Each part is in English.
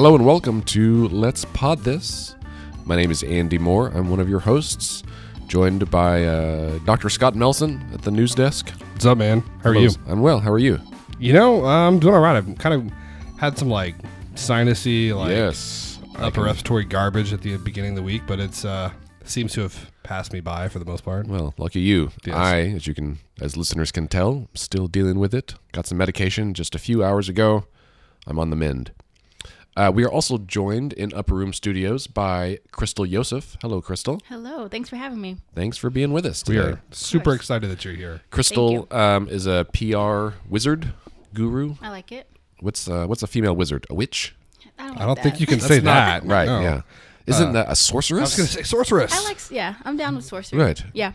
Hello and welcome to Let's Pod This. My name is Andy Moore. I'm one of your hosts, joined by uh, Dr. Scott Nelson at the news desk. What's up, man? How are Hello. you? I'm well. How are you? You know, I'm doing all right. I've kind of had some like sinusy, like yes. I upper can- respiratory garbage at the beginning of the week, but it's uh seems to have passed me by for the most part. Well, lucky you. Yes. I, as you can, as listeners can tell, still dealing with it. Got some medication just a few hours ago. I'm on the mend. Uh, we are also joined in Upper Room Studios by Crystal Yosef. Hello, Crystal. Hello, thanks for having me. Thanks for being with us We are super excited that you're here. Crystal um, is a PR wizard guru. I like it. What's uh, what's a female wizard? A witch? I don't, I don't like think you can That's say not- that. Right? No. Yeah. Isn't that a I was sorceress? going to say sorceress. I like. Yeah, I'm down with sorcery. Right. Yeah.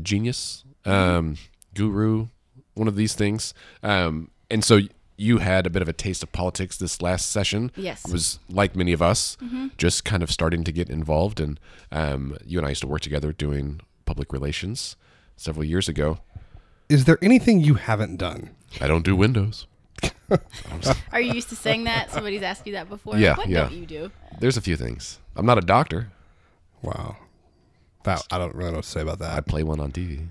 Genius, um, guru, one of these things. Um, and so you had a bit of a taste of politics this last session. Yes. It was like many of us, just kind of starting to get involved. And um, you and I used to work together doing public relations several years ago. Is there anything you haven't done? I don't do Windows. Are you used to saying that? Somebody's asked you that before. Yeah, What yeah. don't you do? There's a few things. I'm not a doctor. Wow. That I don't really know what to say about that. I play one on TV.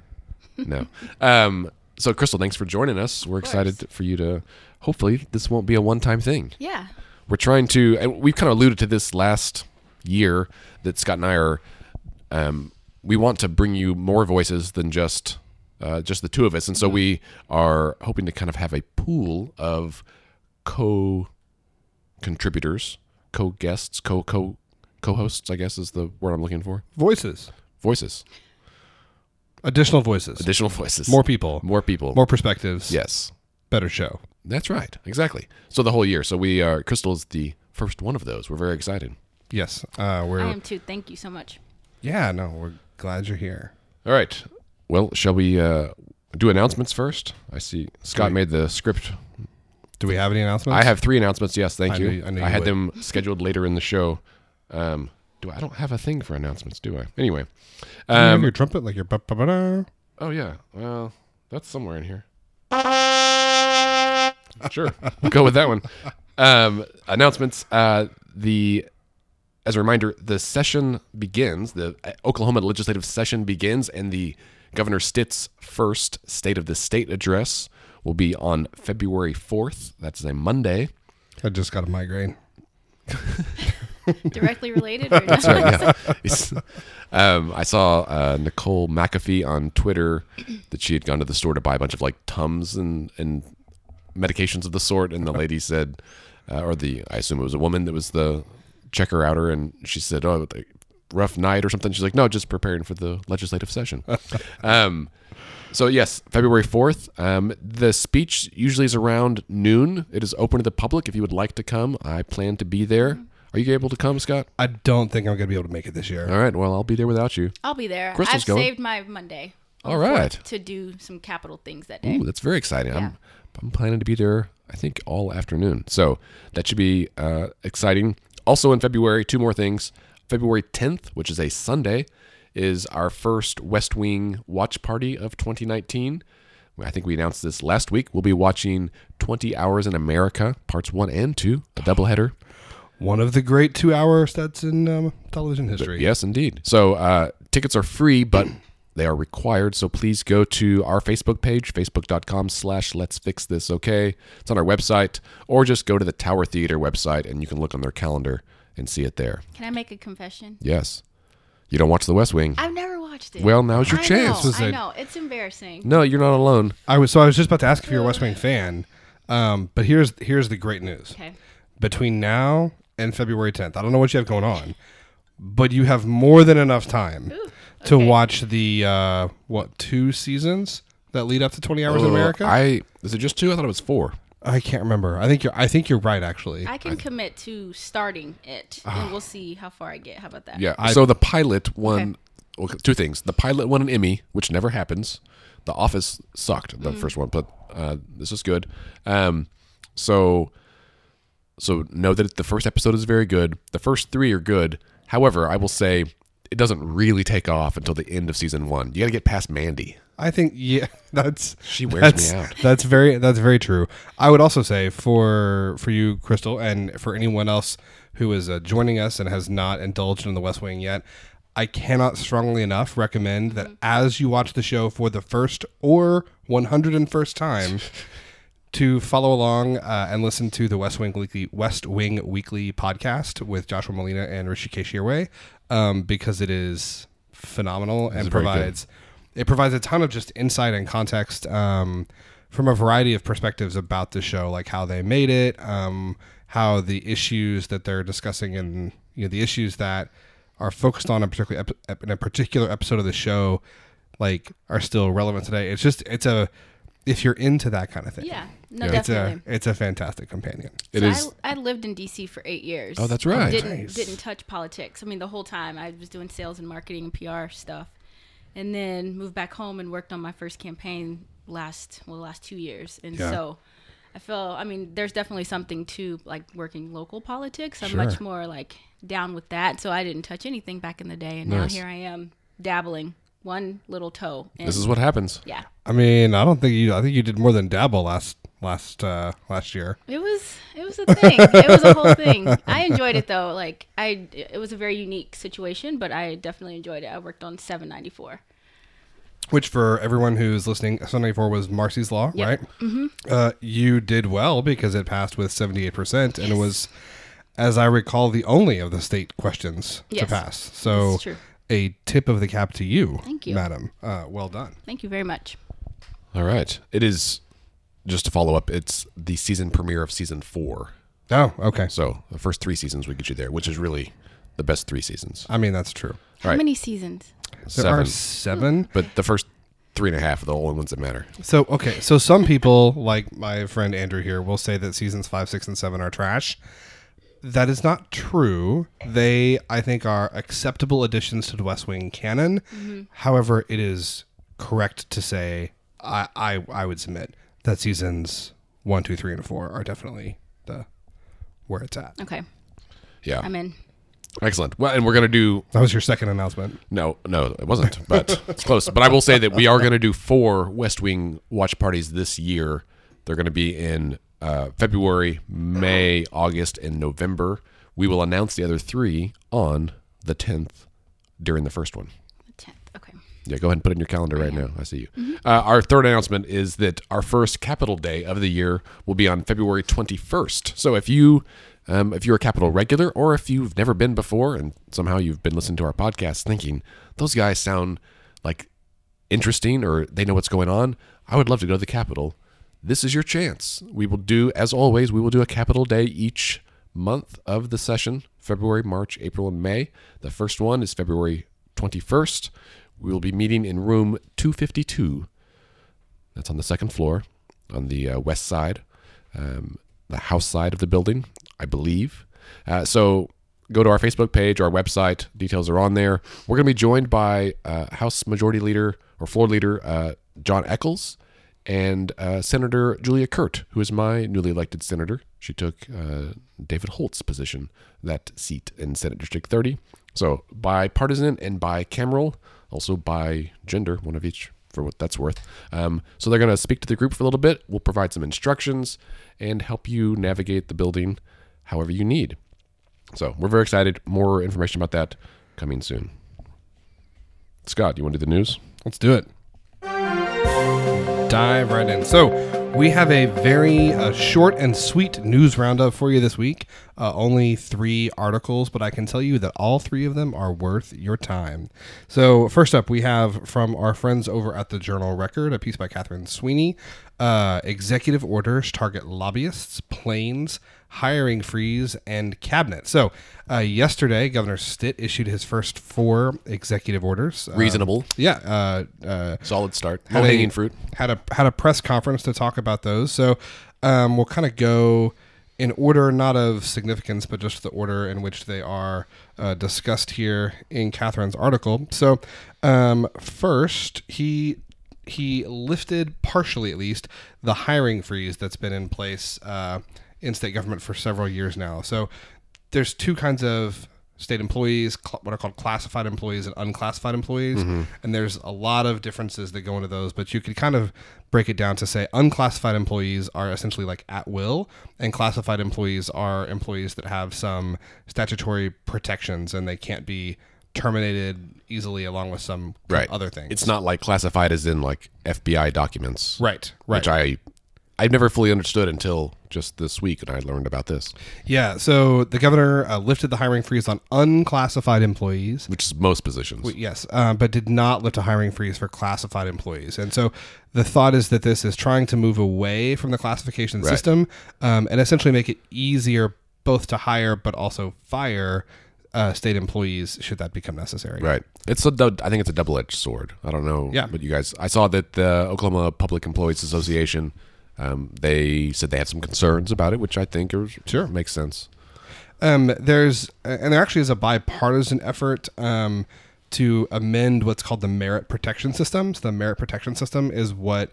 No. um, so, Crystal, thanks for joining us. We're excited for you to. Hopefully, this won't be a one-time thing. Yeah. We're trying to, and we've kind of alluded to this last year that Scott and I are. Um, we want to bring you more voices than just uh, just the two of us, and so we are hoping to kind of have a pool of co contributors, co guests, co co co hosts. I guess is the word I'm looking for. Voices. Voices, Additional voices. additional voices, more people. more people, More perspectives. Yes, Better show. That's right, exactly. So the whole year. So we are. Crystal is the first one of those. We're very excited. Yes. Uh, we're I am too. Thank you so much. Yeah, no, we're glad you're here. All right. Well, shall we uh, do announcements first? I see Scott Wait. made the script. Do we have any announcements? I have three announcements. Yes, thank I you. knew- I knew you had would. them scheduled later in the show. Um, do I, I don't have a thing for announcements, do I? Anyway. Do you have Um, your trumpet like your ba ba ba da? oh yeah. Well, that's somewhere in here. Sure, we'll go with that one. Um, announcements. Uh, the as a reminder, the session begins. The uh, Oklahoma legislative session begins, and the Governor Stitt's first State of the State address will be on February fourth. That's a Monday. I just got a migraine. Directly related or not? yeah. Um, I saw uh, Nicole McAfee on Twitter that she had gone to the store to buy a bunch of like Tums and and medications of the sort, and the lady said, uh, or the I assume it was a woman that was the checker outer, and she said, "Oh, the rough night or something." She's like, "No, just preparing for the legislative session." um, so yes, February fourth. Um, the speech usually is around noon. It is open to the public. If you would like to come, I plan to be there. Are you able to come, Scott? I don't think I'm going to be able to make it this year. All right. Well, I'll be there without you. I'll be there. Crystal's I've going. saved my Monday. on All the 4th right. To do some capital things that day. Ooh, that's very exciting. Yeah. I'm I'm planning to be there. I think all afternoon. So that should be uh, exciting. Also in February, two more things. February 10th, which is a Sunday, is our first West Wing watch party of 2019. I think we announced this last week. We'll be watching 20 Hours in America, parts one and two, a doubleheader. One of the great two hour sets in um, television history. Yes, indeed. So uh, tickets are free, but they are required. So please go to our Facebook page, facebook.com slash let's fix this okay. It's on our website, or just go to the Tower Theater website and you can look on their calendar and see it there. Can I make a confession? Yes. You don't watch The West Wing. I've never watched it. Well, now's your I chance. Know, I it- know. It's embarrassing. No, you're not alone. I was so I was just about to ask if you're a West Wing fan. Um, but here's here's the great news. Okay. Between now and February 10th, I don't know what you have going on, but you have more than enough time Ooh, to okay. watch the uh, what two seasons that lead up to 20 Hours in America. I is it just two? I thought it was four. I can't remember. I think you're. I think you're right. Actually, I can commit to starting it, Ah. and we'll see how far I get. How about that? Yeah. I- so the pilot won well, two things. The pilot won an Emmy, which never happens. The Office sucked the first one, but uh, this is good. Um, so so know that the first episode is very good. The first three are good. However, I will say it doesn't really take off until the end of season one. You got to get past Mandy. I think yeah, that's She wears me that's, out. That's very that's very true. I would also say for for you, Crystal, and for anyone else who is uh, joining us and has not indulged in the West Wing yet, I cannot strongly enough recommend that as you watch the show for the first or 101st time. To follow along uh, and listen to the West Wing Weekly West Wing Weekly podcast with Joshua Malina and Hrishikesh Hirway, um, because it is phenomenal and very good. provides it provides a ton of just insight and context um, from a variety of perspectives about the show, like how they made it, um, how the issues that they're discussing, and you know the issues that are focused on a particular ep- in a particular episode of the show, like are still relevant today. It's just it's a if you're into that kind of thing, Yeah, no, it's definitely. a it's a fantastic companion. It So is. I, I lived in DC for eight years. Oh, that's right. Didn't Nice. didn't touch politics. I mean, the whole time I was doing sales and marketing and PR stuff, and then moved back home and worked on my first campaign last well the last two years. And Yeah. so I feel. I mean, there's definitely something to like working local politics. I'm Sure. much more like down with that. So I didn't touch anything back in the day, and Nice. now here I am dabbling one little toe. And This is what happens. yeah. I mean, I don't think you. I think you did more than dabble last last uh, last year. It was it was a thing. it was a whole thing. I enjoyed it though. Like I, it was a very unique situation, but I definitely enjoyed it. I worked on 794. Which for everyone who's listening, 794 was Marsy's Law, Yep. right? Mm-hmm. Uh, you did well because it passed with 78%, and it was, as I recall, the only of the state questions to pass. So, That's true. A tip of the cap to you, Thank you. madam. Uh, well done. Thank you very much. All right. It is just to follow up. It's the season premiere of season four. Oh, okay. So the first three seasons we get you there, which is really the best three seasons. I mean, that's true. How Right. many seasons? There are seven. But the first three and a half are the only ones that matter. So okay, so some people, like my friend Andrew here, will say that seasons five, six, and seven are trash. That is not true. They, I think, are acceptable additions to the West Wing canon. Mm-hmm. However, it is correct to say I, I, I would submit that seasons one, two, three, and four are definitely the where it's at. Okay, Yeah. I'm in. Excellent. Well, and we're going to do That was your second announcement. No, no, it wasn't, but it's close. But I will say that we are going to do four West Wing watch parties this year. They're going to be in uh, February, May, August, and November. We will announce the other three on the 10th during the first one. The 10th. Okay. Yeah, go ahead and put it in your calendar right now. I see you. Uh, our third announcement is that our first Capital Day of the year will be on February 21st. So if you um, if you're a Capital regular or if you've never been before and somehow you've been listening to our podcast thinking those guys sound like interesting or they know what's going on, I would love to go to the Capitol. This is your chance. We will do, as always, we will do a Capital Day each month of the session February, March, April, and May. The first one is February 21st. We will be meeting in room 252. That's on the second floor on the uh, west side, um, the house side of the building, I believe. Uh, so go to our Facebook page, our website. Details are on there. We're going to be joined by uh, House Majority Leader or Floor Leader uh, Jon Echols and uh, Senator Julia Kirt, who is my newly elected senator. She took uh, David Holt's position, that seat in Senate District 30. So bipartisan and bicameral, also by gender, one of each for what that's worth. Um, so they're going to speak to the group for a little bit. We'll provide some instructions and help you navigate the building however you need. So we're very excited. More information about that coming soon. Scott, you want to do the news? Let's do it. Dive right in. So, we have a very uh, short and sweet news roundup for you this week. Uh, only three articles, but I can tell you that all three of them are worth your time. So, first up, we have from our friends over at the Journal Record a piece by Catherine Sweeney uh, Executive Orders Target Lobbyists, Planes, Hiring Freeze, and Cabinet. So, uh, yesterday, Governor Stitt issued his first four executive orders. Uh, Reasonable. yeah, uh, uh, Solid start. Low hanging fruit. Had a had a press conference to talk about those. So um, we'll kind of go in order, not of significance, but just the order in which they are uh, discussed here in Catherine's article. So um, first, he he lifted partially, at least, the hiring freeze that's been in place uh, in state government for several years now. So there's two kinds of state employees, cl- what are called classified employees and unclassified employees. And there's a lot of differences that go into those, but you could kind of break it down to say unclassified employees are essentially like at will, and classified employees are employees that have some statutory protections and they can't be terminated easily along with some right other things. It's not like classified as in like FBI documents, right, right. Which I I've never fully understood until just this week, and I learned about this, Yeah, so the governor uh, lifted the hiring freeze on unclassified employees. which is most positions. Yes, um, but did not lift a hiring freeze for classified employees. And so the thought is that this is trying to move away from the classification system um, and essentially make it easier both to hire but also fire uh, state employees should that become necessary. Right. It's a, I think it's a double-edged sword. I don't know. Yeah. But you guys, I saw that the Oklahoma Public Employees Association, um, they said they had some concerns about it, which I think is, Sure. makes sense. Um, there's and there actually is a bipartisan effort um, to amend what's called the merit protection system. So the merit protection system is what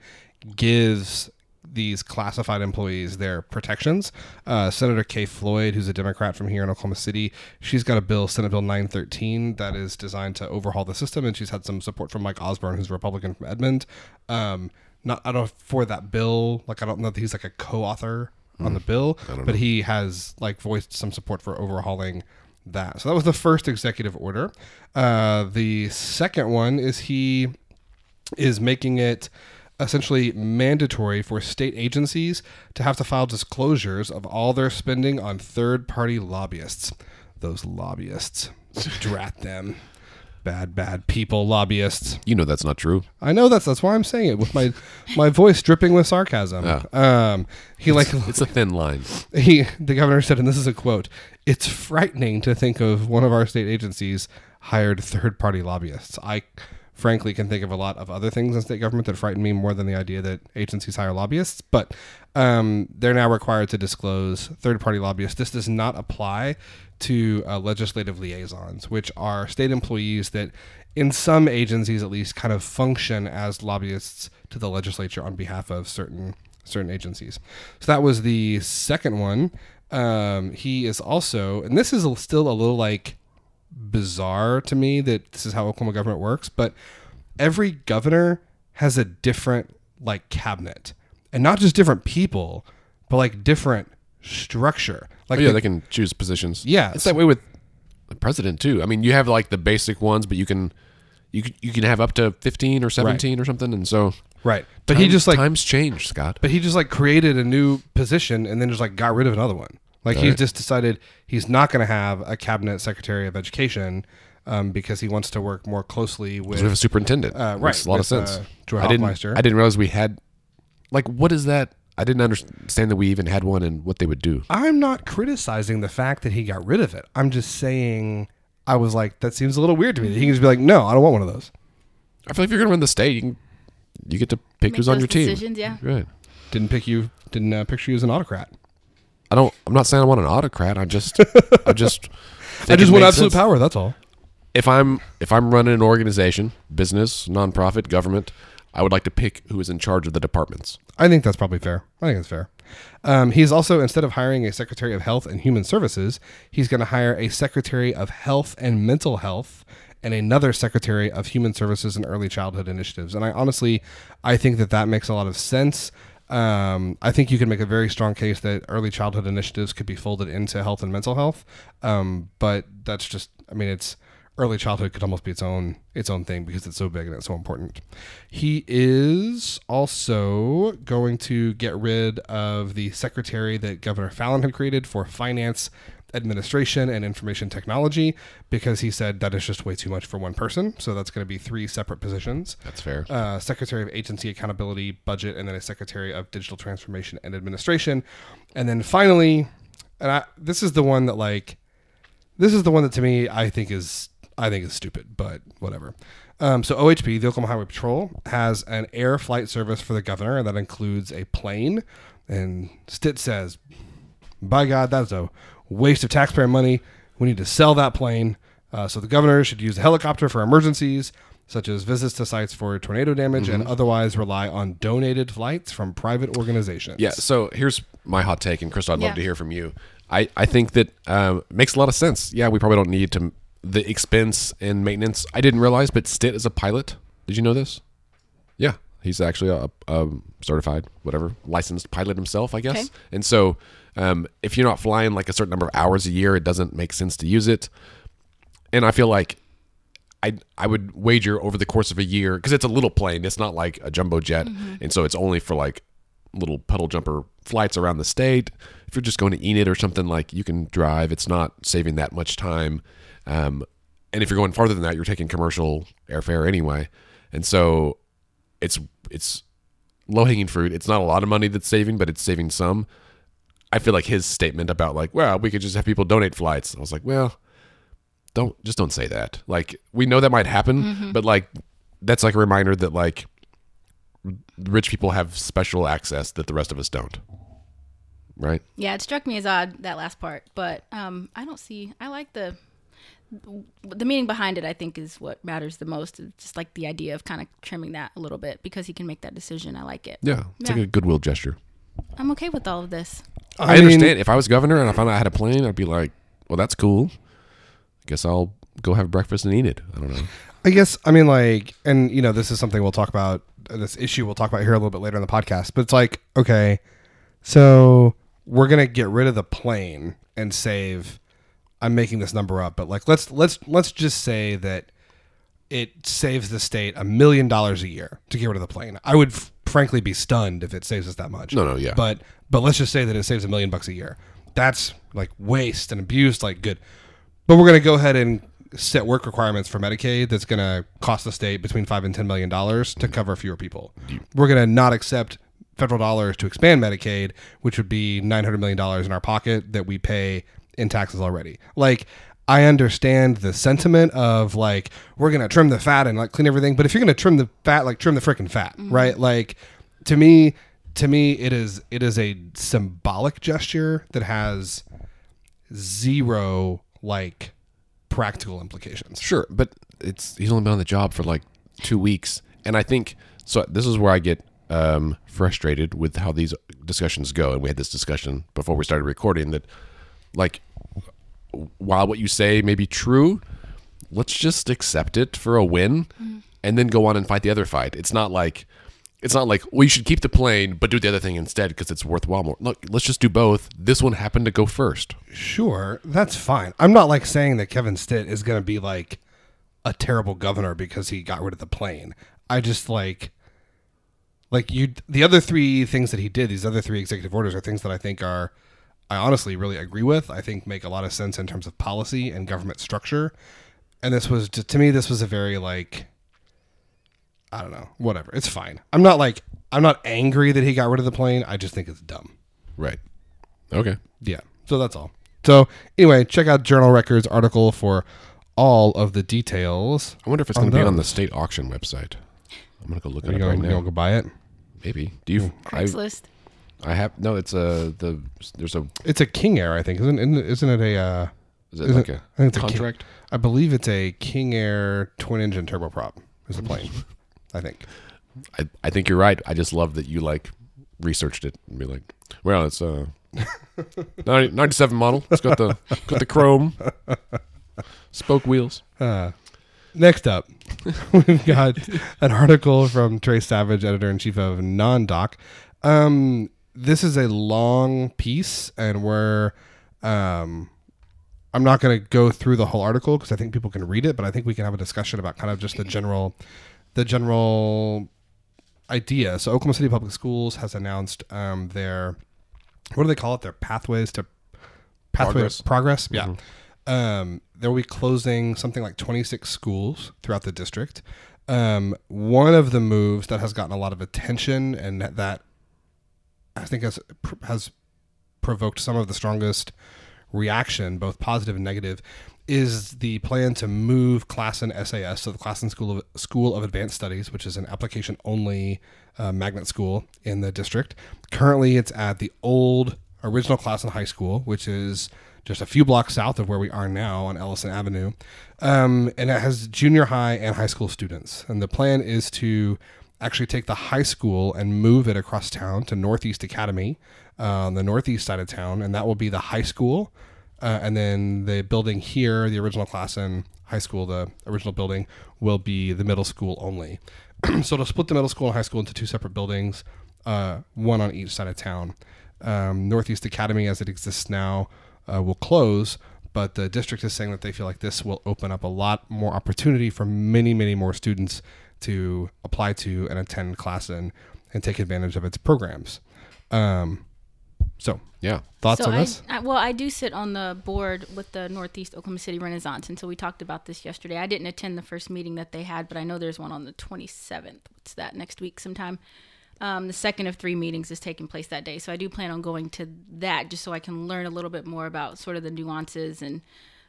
gives these classified employees their protections. Uh, Senator Kay Floyd, who's a Democrat from here in Oklahoma City, she's got a bill, Senate Bill 913, that is designed to overhaul the system, and she's had some support from Mike Osburn, who's a Republican from Edmond. Um, not I don't for that bill, like I don't know that he's like a co-author on the bill, but he has like voiced some support for overhauling that. So that was the first executive order. Uh, the second one is he is making it essentially mandatory for state agencies to have to file disclosures of all their spending on third party lobbyists. Those lobbyists. Drat them. Bad, bad people, lobbyists. You know that's not true. I know that's that's why I'm saying it with my my voice dripping with sarcasm. Yeah. Um, he like It's a thin line. he the governor said, and this is a quote: "It's frightening to think of one of our state agencies hired third party lobbyists." I frankly can think of a lot of other things in state government that frighten me more than the idea that agencies hire lobbyists. But um, they're now required to disclose third party lobbyists. This does not apply to uh, legislative liaisons, which are state employees that, in some agencies at least, kind of function as lobbyists to the legislature on behalf of certain certain agencies. So that was the second one. Um, he is also, and this is still a little like bizarre to me that this is how Oklahoma government works, but every governor has a different like cabinet, and not just different people, but like different structure. Like Oh, yeah, the- they can choose positions. Yeah. it's that way with the president too. I mean, you have like the basic ones, but you can you can, you can have up to fifteen or seventeen or something, and so. right, but he just like times change, Scott. But he just like created a new position and then just like got rid of another one. Like he's just decided he's not going to have a cabinet secretary of education um, because he wants to work more closely with. we have a superintendent. Uh, Makes right, a lot of sense. uh, Joy I didn't. Hoffmeister. I didn't realize we had. Like, what is that? I didn't understand that we even had one and what they would do. I'm not criticizing the fact that he got rid of it. I'm just saying I was like that seems a little weird to me. That he can just be like, no, I don't want one of those. I feel like if you're going to run the state, you can you get to pick Make who's on those your team. yeah. Right. Didn't pick you. Didn't uh, picture you as an autocrat. I don't. I'm not saying I want an autocrat. I just. I just. I just want absolute sense. power. That's all. If I'm if I'm running an organization, business, nonprofit, government, I would like to pick who is in charge of the departments. I think that's probably fair. I think that's fair. Um, he's also, instead of hiring a Secretary of Health and Human Services, he's going to hire a Secretary of Health and Mental Health and another Secretary of Human Services and Early Childhood Initiatives. And I honestly, I think that that makes a lot of sense. Um, I think you can make a very strong case that early childhood initiatives could be folded into health and mental health. Um, but that's just, I mean, it's early childhood could almost be its own its own thing because it's so big and it's so important. He is also going to get rid of the secretary that Governor Fallin had created for finance, administration, and information technology because he said that is just way too much for one person. So that's going to be three separate positions That's fair. uh, Secretary of Agency Accountability, Budget, and then a Secretary of Digital Transformation and Administration. And then finally, and I, this is the one that like, this is the one that to me I think is I think is stupid, but whatever. Um, so OHP, the Oklahoma Highway Patrol, has an air flight service for the governor, and that includes a plane. And Stitt says, by God, that's a waste of taxpayer money. We need to sell that plane. Uh, so the governor should use a helicopter for emergencies, such as visits to sites for tornado damage, and otherwise rely on donated flights from private organizations. Yeah. So here's my hot take, and Chris, I'd love to hear from you. I, I think that um, makes a lot of sense. Yeah, we probably don't need to the expense and maintenance. I didn't realize, but Stitt is a pilot. Did you know this? Yeah, he's actually a, a certified, whatever, licensed pilot himself, I guess. Okay. And so, um, if you're not flying like a certain number of hours a year, it doesn't make sense to use it. And I feel like I I would wager over the course of a year because it's a little plane. It's not like a jumbo jet, and so it's only for like little puddle jumper flights around the state. If you're just going to Enid or something like you can drive, it's not saving that much time. Um, and if you're going farther than that, you're taking commercial airfare anyway, and so it's it's low hanging fruit. It's not a lot of money that's saving, but it's saving some. I feel like his statement about like, well, we could just have people donate flights. I was like, well, don't just don't say that. Like we know that might happen, but like that's like a reminder that like rich people have special access that the rest of us don't. Right? Yeah, it struck me as odd that last part, but um, I don't see. I like the the meaning behind it. I think is what matters the most. It's Just like the idea of kind of trimming that a little bit because he can make that decision. I like it. Yeah. It's Yeah. like a goodwill gesture. I'm okay with all of this. I, mean, understand. If I was governor and I found out I had a plane, I'd be like, well, that's cool. I Guess I'll go have breakfast and eat it. I don't know. I guess I mean like, and you know, this is something we'll talk about. This issue we'll talk about here a little bit later in the podcast. But it's like, okay, so we're gonna get rid of the plane and save. I'm making this number up, but like, let's let's let's just say that it saves the state a million dollars a year to get rid of the plane. I would f- frankly be stunned if it saves us that much. No, no, yeah. But but let's just say that it saves a million bucks a year. That's like waste and abuse. Like good, but we're gonna go ahead and set work requirements for Medicaid that's gonna cost the state between five and ten million dollars to cover fewer people. We're gonna not accept federal dollars to expand Medicaid, which would be nine hundred million dollars in our pocket that we pay in taxes already. Like I understand the sentiment of like we're gonna trim the fat and like clean everything, but if you're gonna trim the fat, like trim the freaking fat, right? Like to me, to me, it is it is a symbolic gesture that has zero like practical implications. Sure, but it's he's only been on the job for like two weeks, and I think so. This is where I get um, frustrated with how these discussions go. And we had this discussion before we started recording that, like, while what you say may be true, let's just accept it for a win, and then go on and fight the other fight. It's not like. It's not like well, you should keep the plane, but do the other thing instead because it's worthwhile more. Look, let's just do both. This one happened to go first. Sure, that's fine. I'm not like saying that Kevin Stitt is going to be like a terrible governor because he got rid of the plane. I just like like you the other three things that he did, these other three executive orders are things that I think are I honestly really agree with. I think make a lot of sense in terms of policy and government structure. And this was to me this was a very like I don't know, whatever. It's fine. I'm not like I'm not angry that he got rid of the plane. I just think it's dumb. Right. Okay. Yeah. So that's all. So anyway, check out Journal Records article for all of the details. I wonder if it's going to be on the state auction website. I'm going to go look Are it you up gonna, right you now. gonna go buy it? Maybe. Do you? Hmm. I, Craigslist. I have no. It's a the. There's a. It's a King Air, I think. Isn't isn't it- isn't it a? Uh, Is it Isn't- like a I think it's a King- contract? I believe it's a King Air twin engine turboprop. Is the plane? I think. I, I think you're right. I just love that you like researched it and be like, well, it's a 90, 97 model. It's got the got the chrome spoke wheels. Uh, next up, we've got an article from Tres Savage, editor in chief of NonDoc. Um, this is a long piece, and we're um, I'm not going to go through the whole article because I think people can read it, but I think we can have a discussion about kind of just the general, the general idea. So Oklahoma City Public Schools has announced um, their what do they call it? Their pathways to pathways Progress. progress. Yeah. Um, they will be closing something like 26 schools throughout the district. Um, one of the moves that has gotten a lot of attention and that I think has has provoked some of the strongest reaction, both positive and negative, is the plan to move Classen SAS, so the Classen School of School of Advanced Studies, which is an application only uh, magnet school in the district. Currently, it's at the old original Classen High School, which is just a few blocks south of where we are now on Ellison Avenue. Um, and it has junior high and high school students. And the plan is to actually take the high school and move it across town to Northeast Academy uh, on the northeast side of town. And that will be the high school. Uh, and then the building here, the original Classen high school, the original building, will be the middle school only. so to split the middle school and high school into two separate buildings, uh, one on each side of town. Um, Northeast Academy, as it exists now, uh, will close, but the district is saying that they feel like this will open up a lot more opportunity for many, many more students to apply to and attend Classen and take advantage of its programs. Um, so, Yeah. thoughts so on I, this? I, well, I do sit on the board with the Northeast Oklahoma City Renaissance, and so we talked about this yesterday. I didn't attend the first meeting that they had, but I know there's one on the 27th. What's that? Next week sometime. Um, the second of three meetings is taking place that day, so I do plan on going to that just so I can learn a little bit more about sort of the nuances and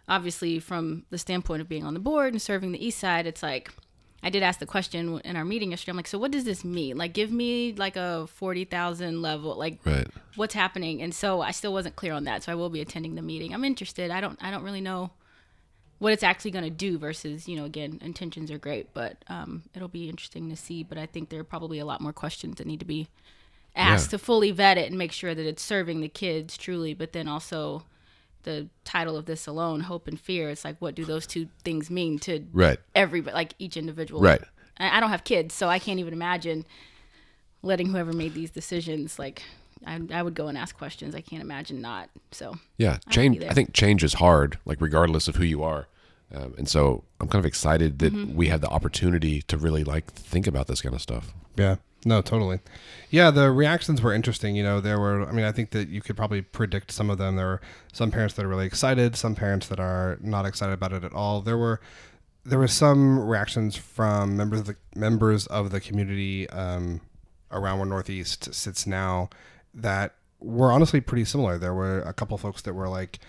obviously from the standpoint of being on the board and serving the East Side, it's like I did ask the question in our meeting yesterday. I'm like, so what does this mean? Like, give me like a forty thousand level, like Right. what's happening and so i still wasn't clear on that so i will be attending the meeting i'm interested i don't i don't really know what it's actually going to do versus you know again intentions are great but um, it'll be interesting to see but i think there are probably a lot more questions that need to be asked Yeah. to fully vet it and make sure that it's serving the kids truly but then also the title of this alone hope and fear it's like what do those two things mean to Right. everybody like each individual Right. I, I don't have kids so i can't even imagine letting whoever made these decisions like I, I would go and ask questions i can't imagine not so Yeah, change. there. I think change is hard, like regardless of who you are, um, and so I'm kind of excited that Mm-hmm. we have the opportunity to really like think about this kind of stuff. Yeah. No, totally. Yeah, the reactions were interesting. You know, there were, I mean, I think that you could probably predict some of them. There were some parents that are really excited, some parents that are not excited about it at all. There were, there were some reactions from members of the members of the community um, around where Northeast sits now that were honestly pretty similar. There were a couple folks that were like,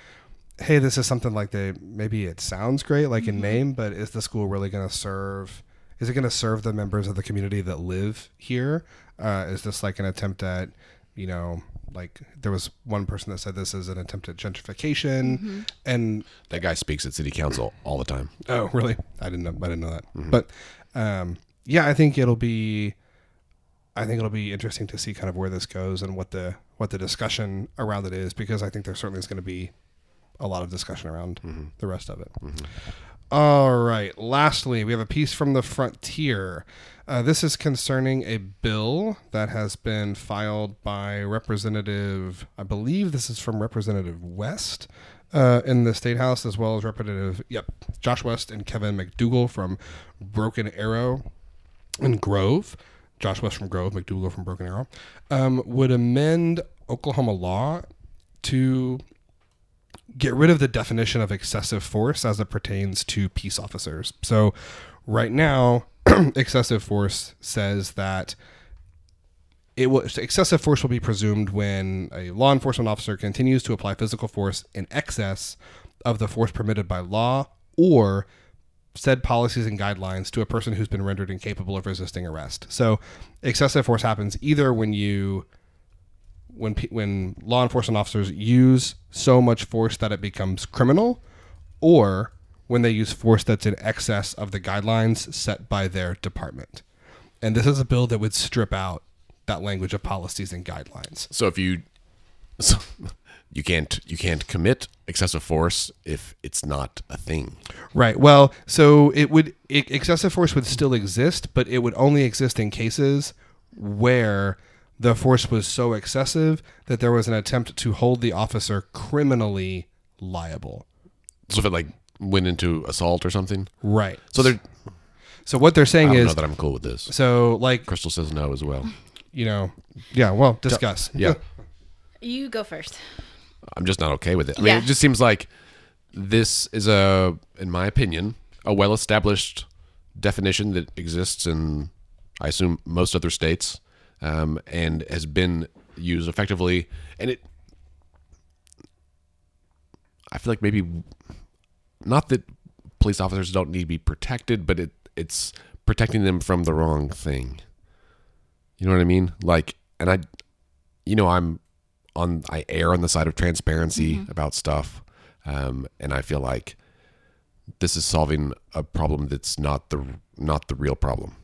"Hey, this is something like they maybe it sounds great, like in name, but is the school really going to serve?" Is it going to serve the members of the community that live here? Uh, is this like an attempt at, you know, like there was one person that said this is an attempt at gentrification, and That guy speaks at city council all the time. Oh, really? I didn't know. I didn't know that. But um, yeah, I think it'll be. I think it'll be interesting to see kind of where this goes and what the what the discussion around it is because I think there certainly is going to be a lot of discussion around the rest of it. All right. Lastly, we have a piece from the Frontier. Uh, this is concerning a bill that has been filed by Representative, I believe this is from Representative West uh, in the State House, as well as Representative, yep, Josh West and Kevin McDugle from Broken Arrow and Grove. Josh West from Grove, McDugle from Broken Arrow, um, would amend Oklahoma law to get rid of the definition of excessive force as it pertains to peace officers. So, right now, excessive force says that it will excessive force will be presumed when a law enforcement officer continues to apply physical force in excess of the force permitted by law or said policies and guidelines to a person who's been rendered incapable of resisting arrest. So, excessive force happens either when you when when law enforcement officers use so much force that it becomes criminal, or when they use force that's in excess of the guidelines set by their department. And this is a bill that would strip out that language of policies and guidelines. So if you, so you can't you can't commit excessive force if it's not a thing. Right. Well, so it would it, excessive force would still exist, but it would only exist in cases where the force was so excessive that there was an attempt to hold the officer criminally liable. So if it like went into assault or something. Right. So they're So what they're I saying don't know is that I'm cool with this. so like Crystal says no as well. you know yeah well discuss Yeah. you go first I'm just not okay with it. I mean, Yeah. it just seems like this is a, in my opinion, a well-established definition that exists in, I assume, most other states, um, and has been used effectively. And it, I feel like maybe not that police officers don't need to be protected, but it it's protecting them from the wrong thing. You know what I mean? Like, and I, you know, I'm on I err on the side of transparency about stuff. um, and I feel like this is solving a problem that's not the not the real problem.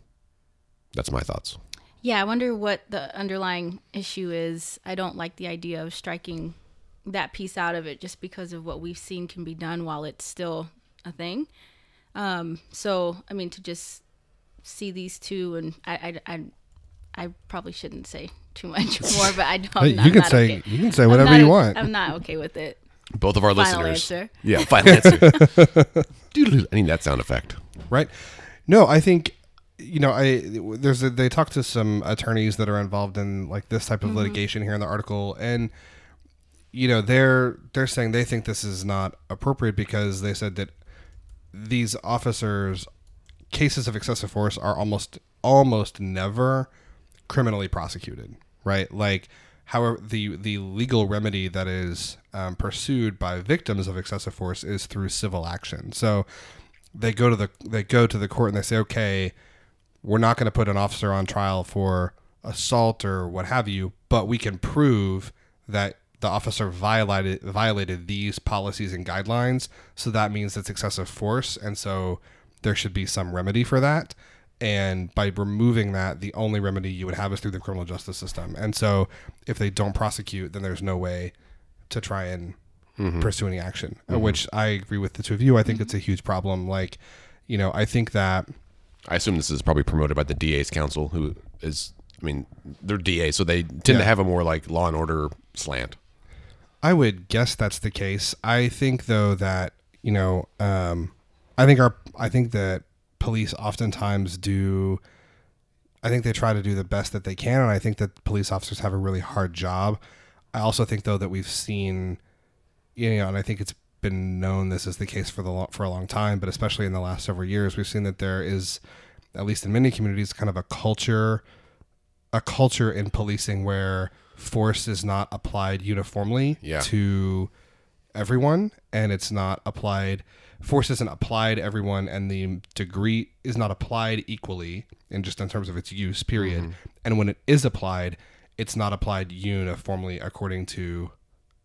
That's my thoughts. Yeah, I wonder what the underlying issue is. I don't like the idea of striking that piece out of it just because of what we've seen can be done while it's still a thing. Um, so, I mean, to just see these two, and I, I, I, I probably shouldn't say too much more, but I don't. Hey, I'm you can say okay. you can say whatever not you want. I'm not okay with it. Both of our Final listeners. answer. Yeah, final answer. I need that sound effect. right? No, I think you know, I there's a, they talk to some attorneys that are involved in like this type of litigation here in the article, and you know they're they're saying they think this is not appropriate because they said that these officers cases of excessive force are almost almost never criminally prosecuted, right? Like, however, the the legal remedy that is um, pursued by victims of excessive force is through civil action. So they go to the they go to the court and they say, okay, we're not going to put an officer on trial for assault or what have you, but we can prove that the officer violated violated these policies and guidelines. So that means it's excessive force, and so there should be some remedy for that. And by removing that, the only remedy you would have is through the criminal justice system. And so, if they don't prosecute, then there's no way to try and pursue any action. uh, Which I agree with the two of you. I think it's a huge problem. Like, you know, I think that I assume this is probably promoted by the DA's council, who is, I mean, they're DA, so they tend Yeah. to have a more like law and order slant. I would guess that's the case. I think though that you know, um, I think our, I think that police oftentimes do. I think they try to do the best that they can, and I think that police officers have a really hard job. I also think though that we've seen, you know, and I think it's been known this is the case for the lo- for a long time, but especially in the last several years, we've seen that there is, at least in many communities, kind of a culture, a culture in policing where force is not applied uniformly Yeah. to everyone, and it's not applied. Force isn't applied to everyone, and the degree is not applied equally, in just in terms of its use. Period. Mm-hmm. And when it is applied, it's not applied uniformly according to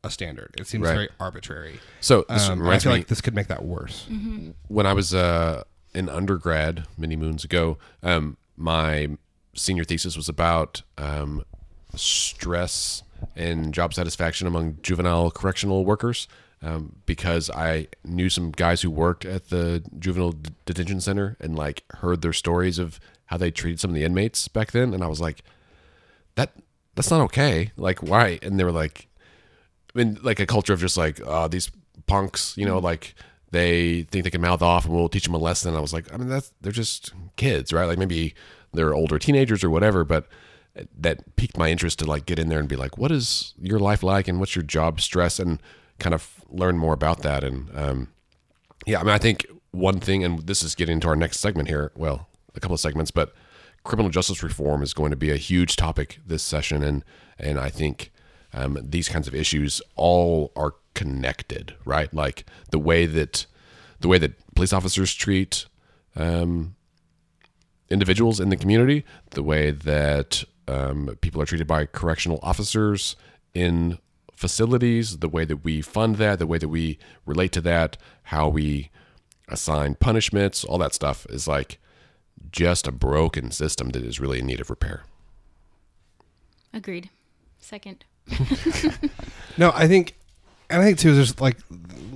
a standard. It seems Right. very arbitrary. So this Um, I reminds feel me like this could make that worse. when I was uh, in undergrad many moons ago, um, my senior thesis was about um, stress and job satisfaction among juvenile correctional workers. Um, because I knew some guys who worked at the juvenile d- detention center and like heard their stories of how they treated some of the inmates back then, and I was like, that that's not okay. Like why? And they were like, I mean, like a culture of just like, oh, these punks, you know, like they think they can mouth off and we'll teach them a lesson. I was like, I mean, that's they're just kids, right? Like maybe they're older teenagers or whatever, but that piqued my interest to like get in there and be like, what is your life like and what's your job stress and kind of learn more about that. And um, yeah, I mean, I think one thing, and this is getting into our next segment here. Well, a couple of segments, but criminal justice reform is going to be a huge topic this session, and and I think um, these kinds of issues all are connected, right? Like the way that the way that police officers treat um, individuals in the community, the way that um, people are treated by correctional officers in facilities, the way that we fund that, the way that we relate to that, how we assign punishments, all that stuff is like just a broken system that is really in need of repair. Agreed. Second. No, I think, and I think too, just like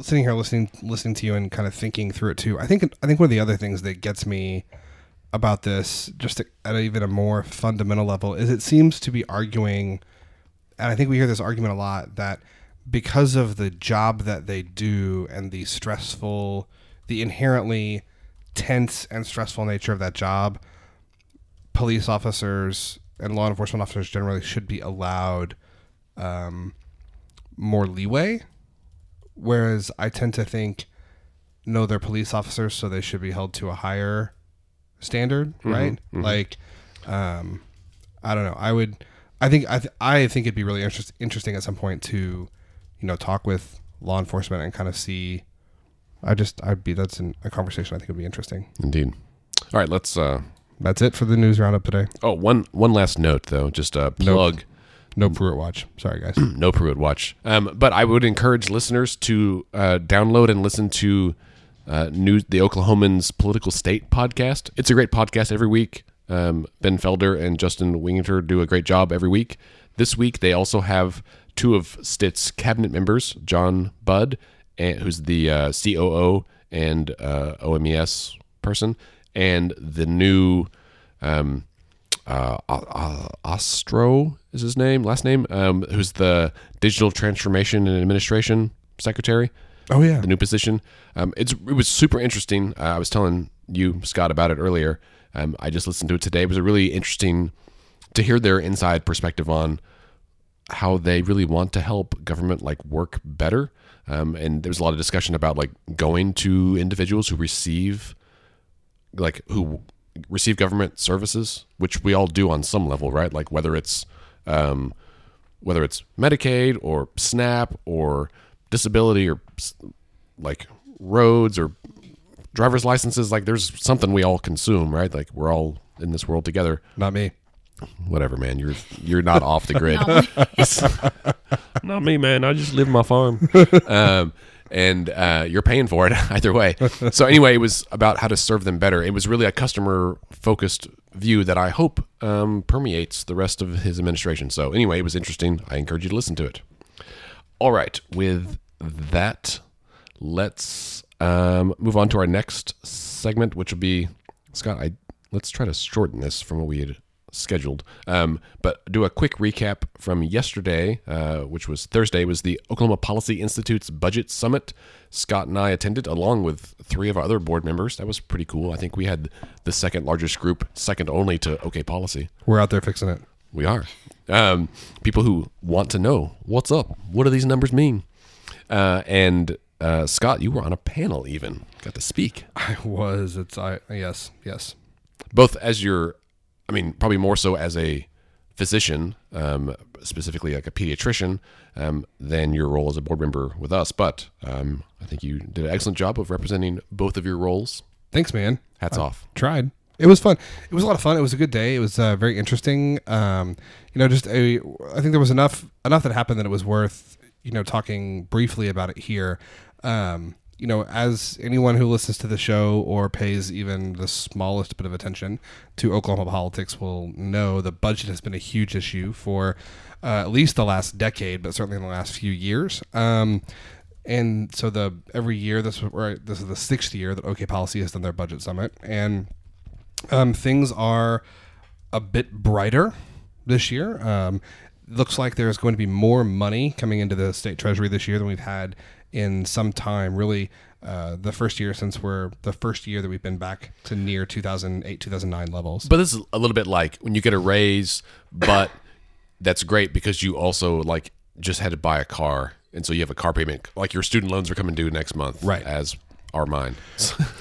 sitting here listening, listening to you and kind of thinking through it too. I think, I think one of the other things that gets me about this, just at even a more fundamental level, is it seems to be arguing, and I think we hear this argument a lot that because of the job that they do and the stressful, the inherently tense and stressful nature of that job, police officers and law enforcement officers generally should be allowed um, more leeway. Whereas I tend to think, no, they're police officers, so they should be held to a higher standard, right? Like, um, I don't know. I would, I think, I, th- I think it'd be really interest- interesting at some point to, you know, talk with law enforcement and kind of see. I just, I'd be that's an, a conversation I think would be interesting. Indeed. All right, let's uh That's it for the news roundup today. oh one one last note though, just a plug No Pruitt watch. Sorry, guys. no Pruitt watch. Um, but I would encourage listeners to uh, download and listen to uh, news, the Oklahoman's Political State podcast. It's a great podcast every week. Um, ben Felder and Justin Wingerter do a great job every week. This week they also have two of Stitt's cabinet members, John Budd, and, who's the uh, COO and uh, OMES person, and the new um, uh, Ostro is his name, last name, um, who's the digital transformation and administration secretary. Oh yeah. the new position. Um, it's it was super interesting. Uh, I was telling you Scott about it earlier. Um, I just listened to it today. It was a really interesting to hear their inside perspective on how they really want to help government like work better. Um, and there was a lot of discussion about like going to individuals who receive like who receive government services, which we all do on some level, right? Like whether it's um, whether it's Medicaid or SNAP or disability or like roads or driver's licenses. Like there's something we all consume, right? Like we're all in this world together. Not me. Whatever, man. You're you're not off the grid. Not me, man. I just live my farm. um, and uh, you're paying for it either way. So anyway, it was about how to serve them better. It was really a customer focused view that I hope um, permeates the rest of his administration. So anyway, it was interesting. I encourage you to listen to it. All right, with that, let's um, move on to our next segment, which will be Scott. I let's try to shorten this from what we had scheduled, um, but do a quick recap from yesterday, uh, which was Thursday. Was the Oklahoma Policy Institute's budget summit? Scott and I attended along with three of our other board members. That was pretty cool. I think we had the second largest group, second only to OK Policy. We're out there fixing it. We are. Um, people who want to know what's up. What do these numbers mean? Uh, and uh, Scott, you were on a panel even. Got to speak. I was. It's I. Yes. Yes. Both as your, I mean, probably more so as a physician, um, specifically like a pediatrician, um, than your role as a board member with us. But um, I think you did an excellent job of representing both of your roles. Thanks, man. Hats off. tried. It was fun. It was a lot of fun. It was a good day. It was uh, very interesting. Um, you know, just a, I think there was enough enough that happened that it was worth you know talking briefly about it here. Um, you know, as anyone who listens to the show or pays even the smallest bit of attention to Oklahoma politics will know, the budget has been a huge issue for uh, at least the last decade, but certainly in the last few years. Um, and so the every year this this is the sixth year that OK Policy has done their budget summit, and um, things are a bit brighter this year. Um, looks like there's going to be more money coming into the state treasury this year than we've had in some time. Really, uh, the first year since we're the first year that we've been back to near 2008 2009 levels. But this is a little bit like when you get a raise, but that's great because you also like just had to buy a car, and so you have a car payment. Like your student loans are coming due next month, Right. As are mine.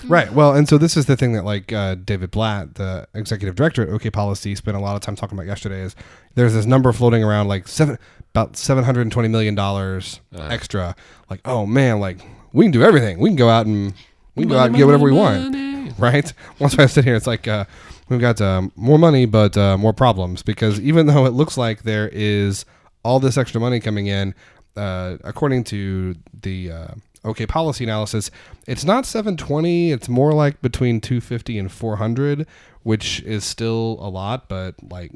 Right. Well, and so this is the thing that like uh, David Blatt, the executive director at OK Policy, spent a lot of time talking about yesterday. Is there's this number floating around like seven about seven hundred and twenty million dollars extra. Like, oh man, like we can do everything. We can go out and we can go out and get whatever we want. Right. Once I sit here, it's like uh, we've got um, more money, but uh, more problems because even though it looks like there is all this extra money coming in, uh, according to the uh, OK policy analysis, it's not 720. It's more like between 250 and 400, which is still a lot, but like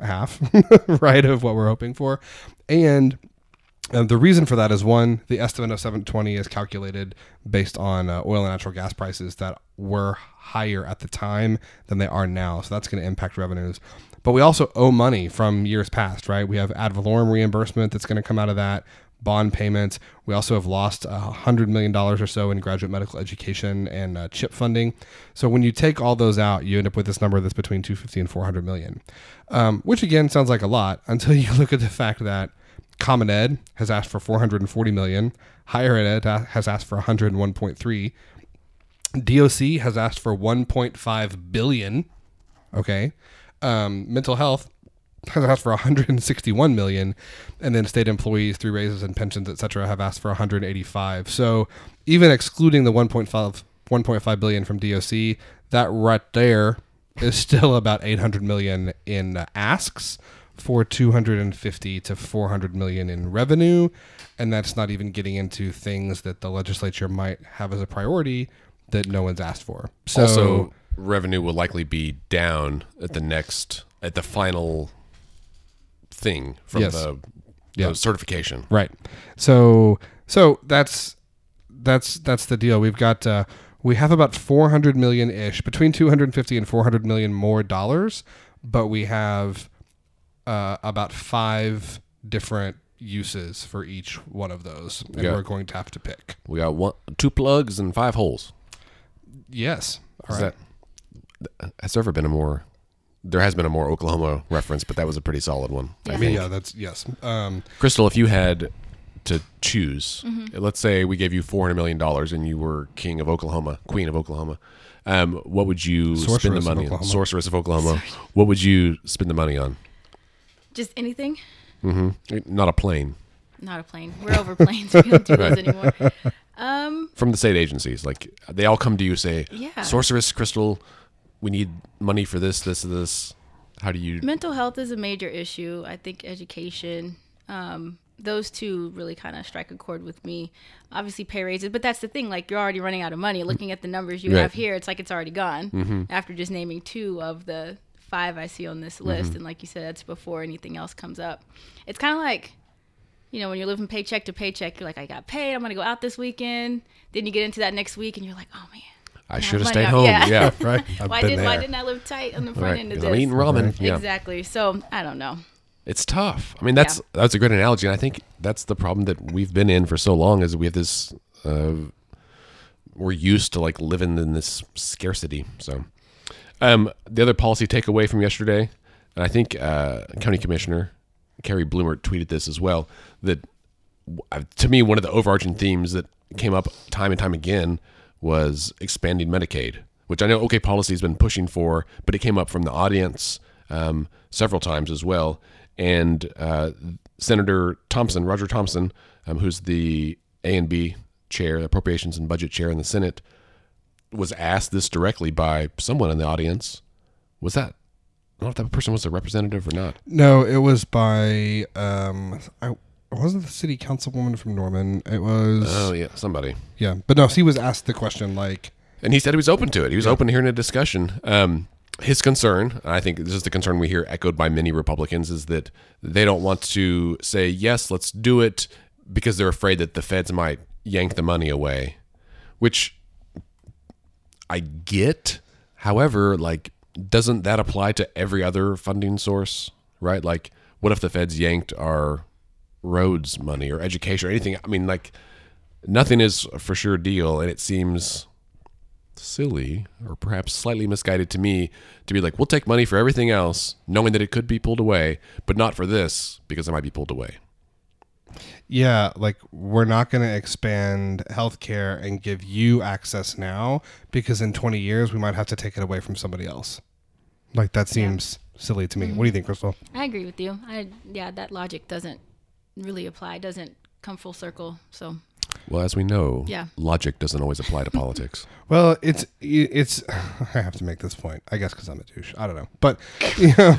half, right, of what we're hoping for. And uh, the reason for that is one, the estimate of 720 is calculated based on uh, oil and natural gas prices that were higher at the time than they are now. So that's going to impact revenues. But we also owe money from years past, right? We have ad valorem reimbursement that's going to come out of that, bond payments. We also have lost a $100 million or so in graduate medical education and uh, CHIP funding. So when you take all those out, you end up with this number that's between 250 and 400 million, um, which again sounds like a lot until you look at the fact that Common Ed has asked for 440 million. Higher Ed has asked for 101.3. DOC has asked for 1.5 billion. Okay. Um, mental health has asked for 161 million, and then state employees through raises and pensions, etc., have asked for 185. So even excluding the 1.5 1.5 billion from DOC, that right there is still about 800 million in asks for 250 to 400 million in revenue, and that's not even getting into things that the legislature might have as a priority that no one's asked for. So also, revenue will likely be down at the next at the final thing from Yes. the, Yeah. the certification. Right. So so that's that's that's the deal. We've got uh, we have about 400 million ish between 250 and 400 million more dollars, but we have uh, about five different uses for each one of those, and Yeah. we're going to have to pick. We got one, two plugs and five holes. Yes. All Is right. that has there ever been a more? There has been a more Oklahoma reference, but that was a pretty solid one. I Yeah. I mean, think. yeah, that's yes. Um, Crystal, if you had to choose, Mm-hmm. let's say we gave you four hundred million dollars and you were king of Oklahoma, queen of Oklahoma, um, what would you spend Sorceress the of money on? Sorceress of Oklahoma. What would you spend the money on? Just anything. hmm Not a plane Not a plane. We're over planes. We don't do those anymore. Um, from the state agencies. Like they all come to you say, Yeah. Sorceress Crystal, we need money for this, this, this. How do you? mental health is a major issue. I think education, um, those two really kind of strike a chord with me. Obviously, pay raises, but that's the thing. Like you're already running out of money. Looking at the numbers you Right. have here, it's like it's already gone. After just naming two of the five I see on this list, and like you said, that's before anything else comes up. It's kind of like. You know, when you're living paycheck to paycheck, you're like, I got paid. I'm going to go out this weekend. Then you get into that next week and you're like, oh man, I should have stayed out. home. Yeah. Yeah. right. I've why been didn't why didn't I live tight on the front Right. end of this? I'm eating ramen. Yeah. Exactly. So I don't know. It's tough. I mean, that's that's a great analogy, and I think that's the problem that we've been in for so long. Is we have this, uh, we're used to like living in this scarcity. So, um, the other policy takeaway from yesterday, and I think uh, County Commissioner Carrie Blumert tweeted this as well. That uh, to me, one of the overarching themes that came up time and time again was expanding Medicaid, which I know OK Policy has been pushing for, but it came up from the audience um, several times as well. And uh, Senator Thompson, Roger Thompson, um, who's the A and B chair, the Appropriations and Budget chair in the Senate, was asked this directly by someone in the audience. Was that? I don't know if that person was a representative or not. No, it was by um I it wasn't the city councilwoman from Norman. It was Oh yeah, somebody. yeah, but no, he was asked the question like And he said he was open to it. He was open to hearing a discussion. Um, his concern, and I think this is the concern we hear echoed by many Republicans, is that they don't want to say, yes, let's do it because they're afraid that the feds might yank the money away, which I get. However, like, doesn't that apply to every other funding source, right? Like, what if the feds yanked our roads money or education or anything? I mean, like, nothing is a for sure deal, and it seems silly or perhaps slightly misguided to me to be like, we'll take money for everything else, knowing that it could be pulled away, but not for this because it might be pulled away. yeah, like we're not going to expand healthcare and give you access now because in 20 years we might have to take it away from somebody else. Like that seems silly to me. What do you think, Crystal? I agree with you. I yeah, that logic doesn't really apply. Doesn't come full circle. So Well, as we know, Yeah. logic doesn't always apply to politics. Well, it's it's. I have to make this point, I guess, because I'm a douche. I don't know, but you know,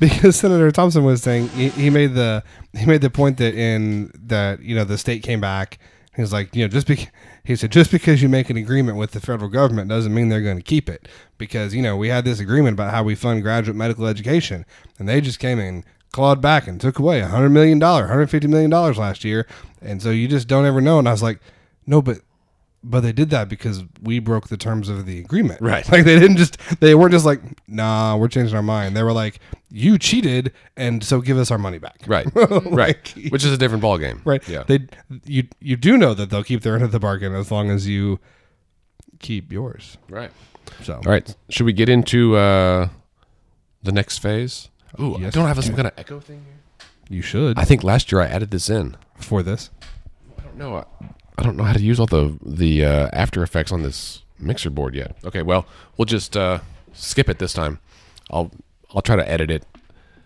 because Senator Thompson was saying he, he made the he made the point that in that you know the state came back. He was like, you know, just because he said just because you make an agreement with the federal government doesn't mean they're going to keep it because you know we had this agreement about how we fund graduate medical education, and they just came in clawed back and took away a hundred million dollar, hundred fifty million dollars last year, and so you just don't ever know. And I was like, no, but but they did that because we broke the terms of the agreement. Right. Like they didn't just they weren't just like, nah, we're changing our mind. They were like, you cheated and so give us our money back. Right. right. Which is a different ballgame. Right. Yeah. They you you do know that they'll keep their end of the bargain as long as you keep yours. right. So All right. Should we get into uh, the next phase? Ooh, I Yes. don't have some kind of echo thing here. you should I think last year I added this in. for this. I don't know. I, I don't know how to use all the the uh, After Effects on this mixer board yet. Okay, well, we'll just uh, skip it this time. I'll I'll try to edit it.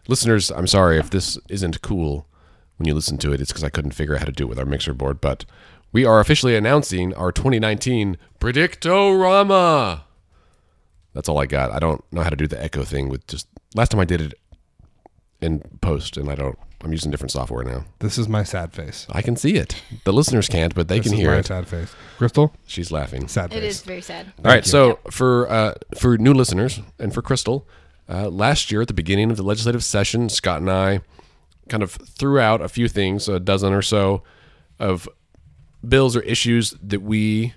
Listeners, I'm sorry if this isn't cool when you listen to it. It's because I couldn't figure out how to do it with our mixer board. But we are officially announcing our 2019 Predictorama. That's all I got. I don't know how to do the echo thing with just last time I did it. In post, and I don't. I'm using different software now. This is my sad face. I can see it. The listeners can't, but they This can is hear my it. sad face. Crystal, She's laughing. sad It face. is very sad. All right, you. so for uh, for new listeners and for Crystal, uh, last year at the beginning of the legislative session, Scott and I kind of threw out a few things, a dozen or so, of bills or issues that we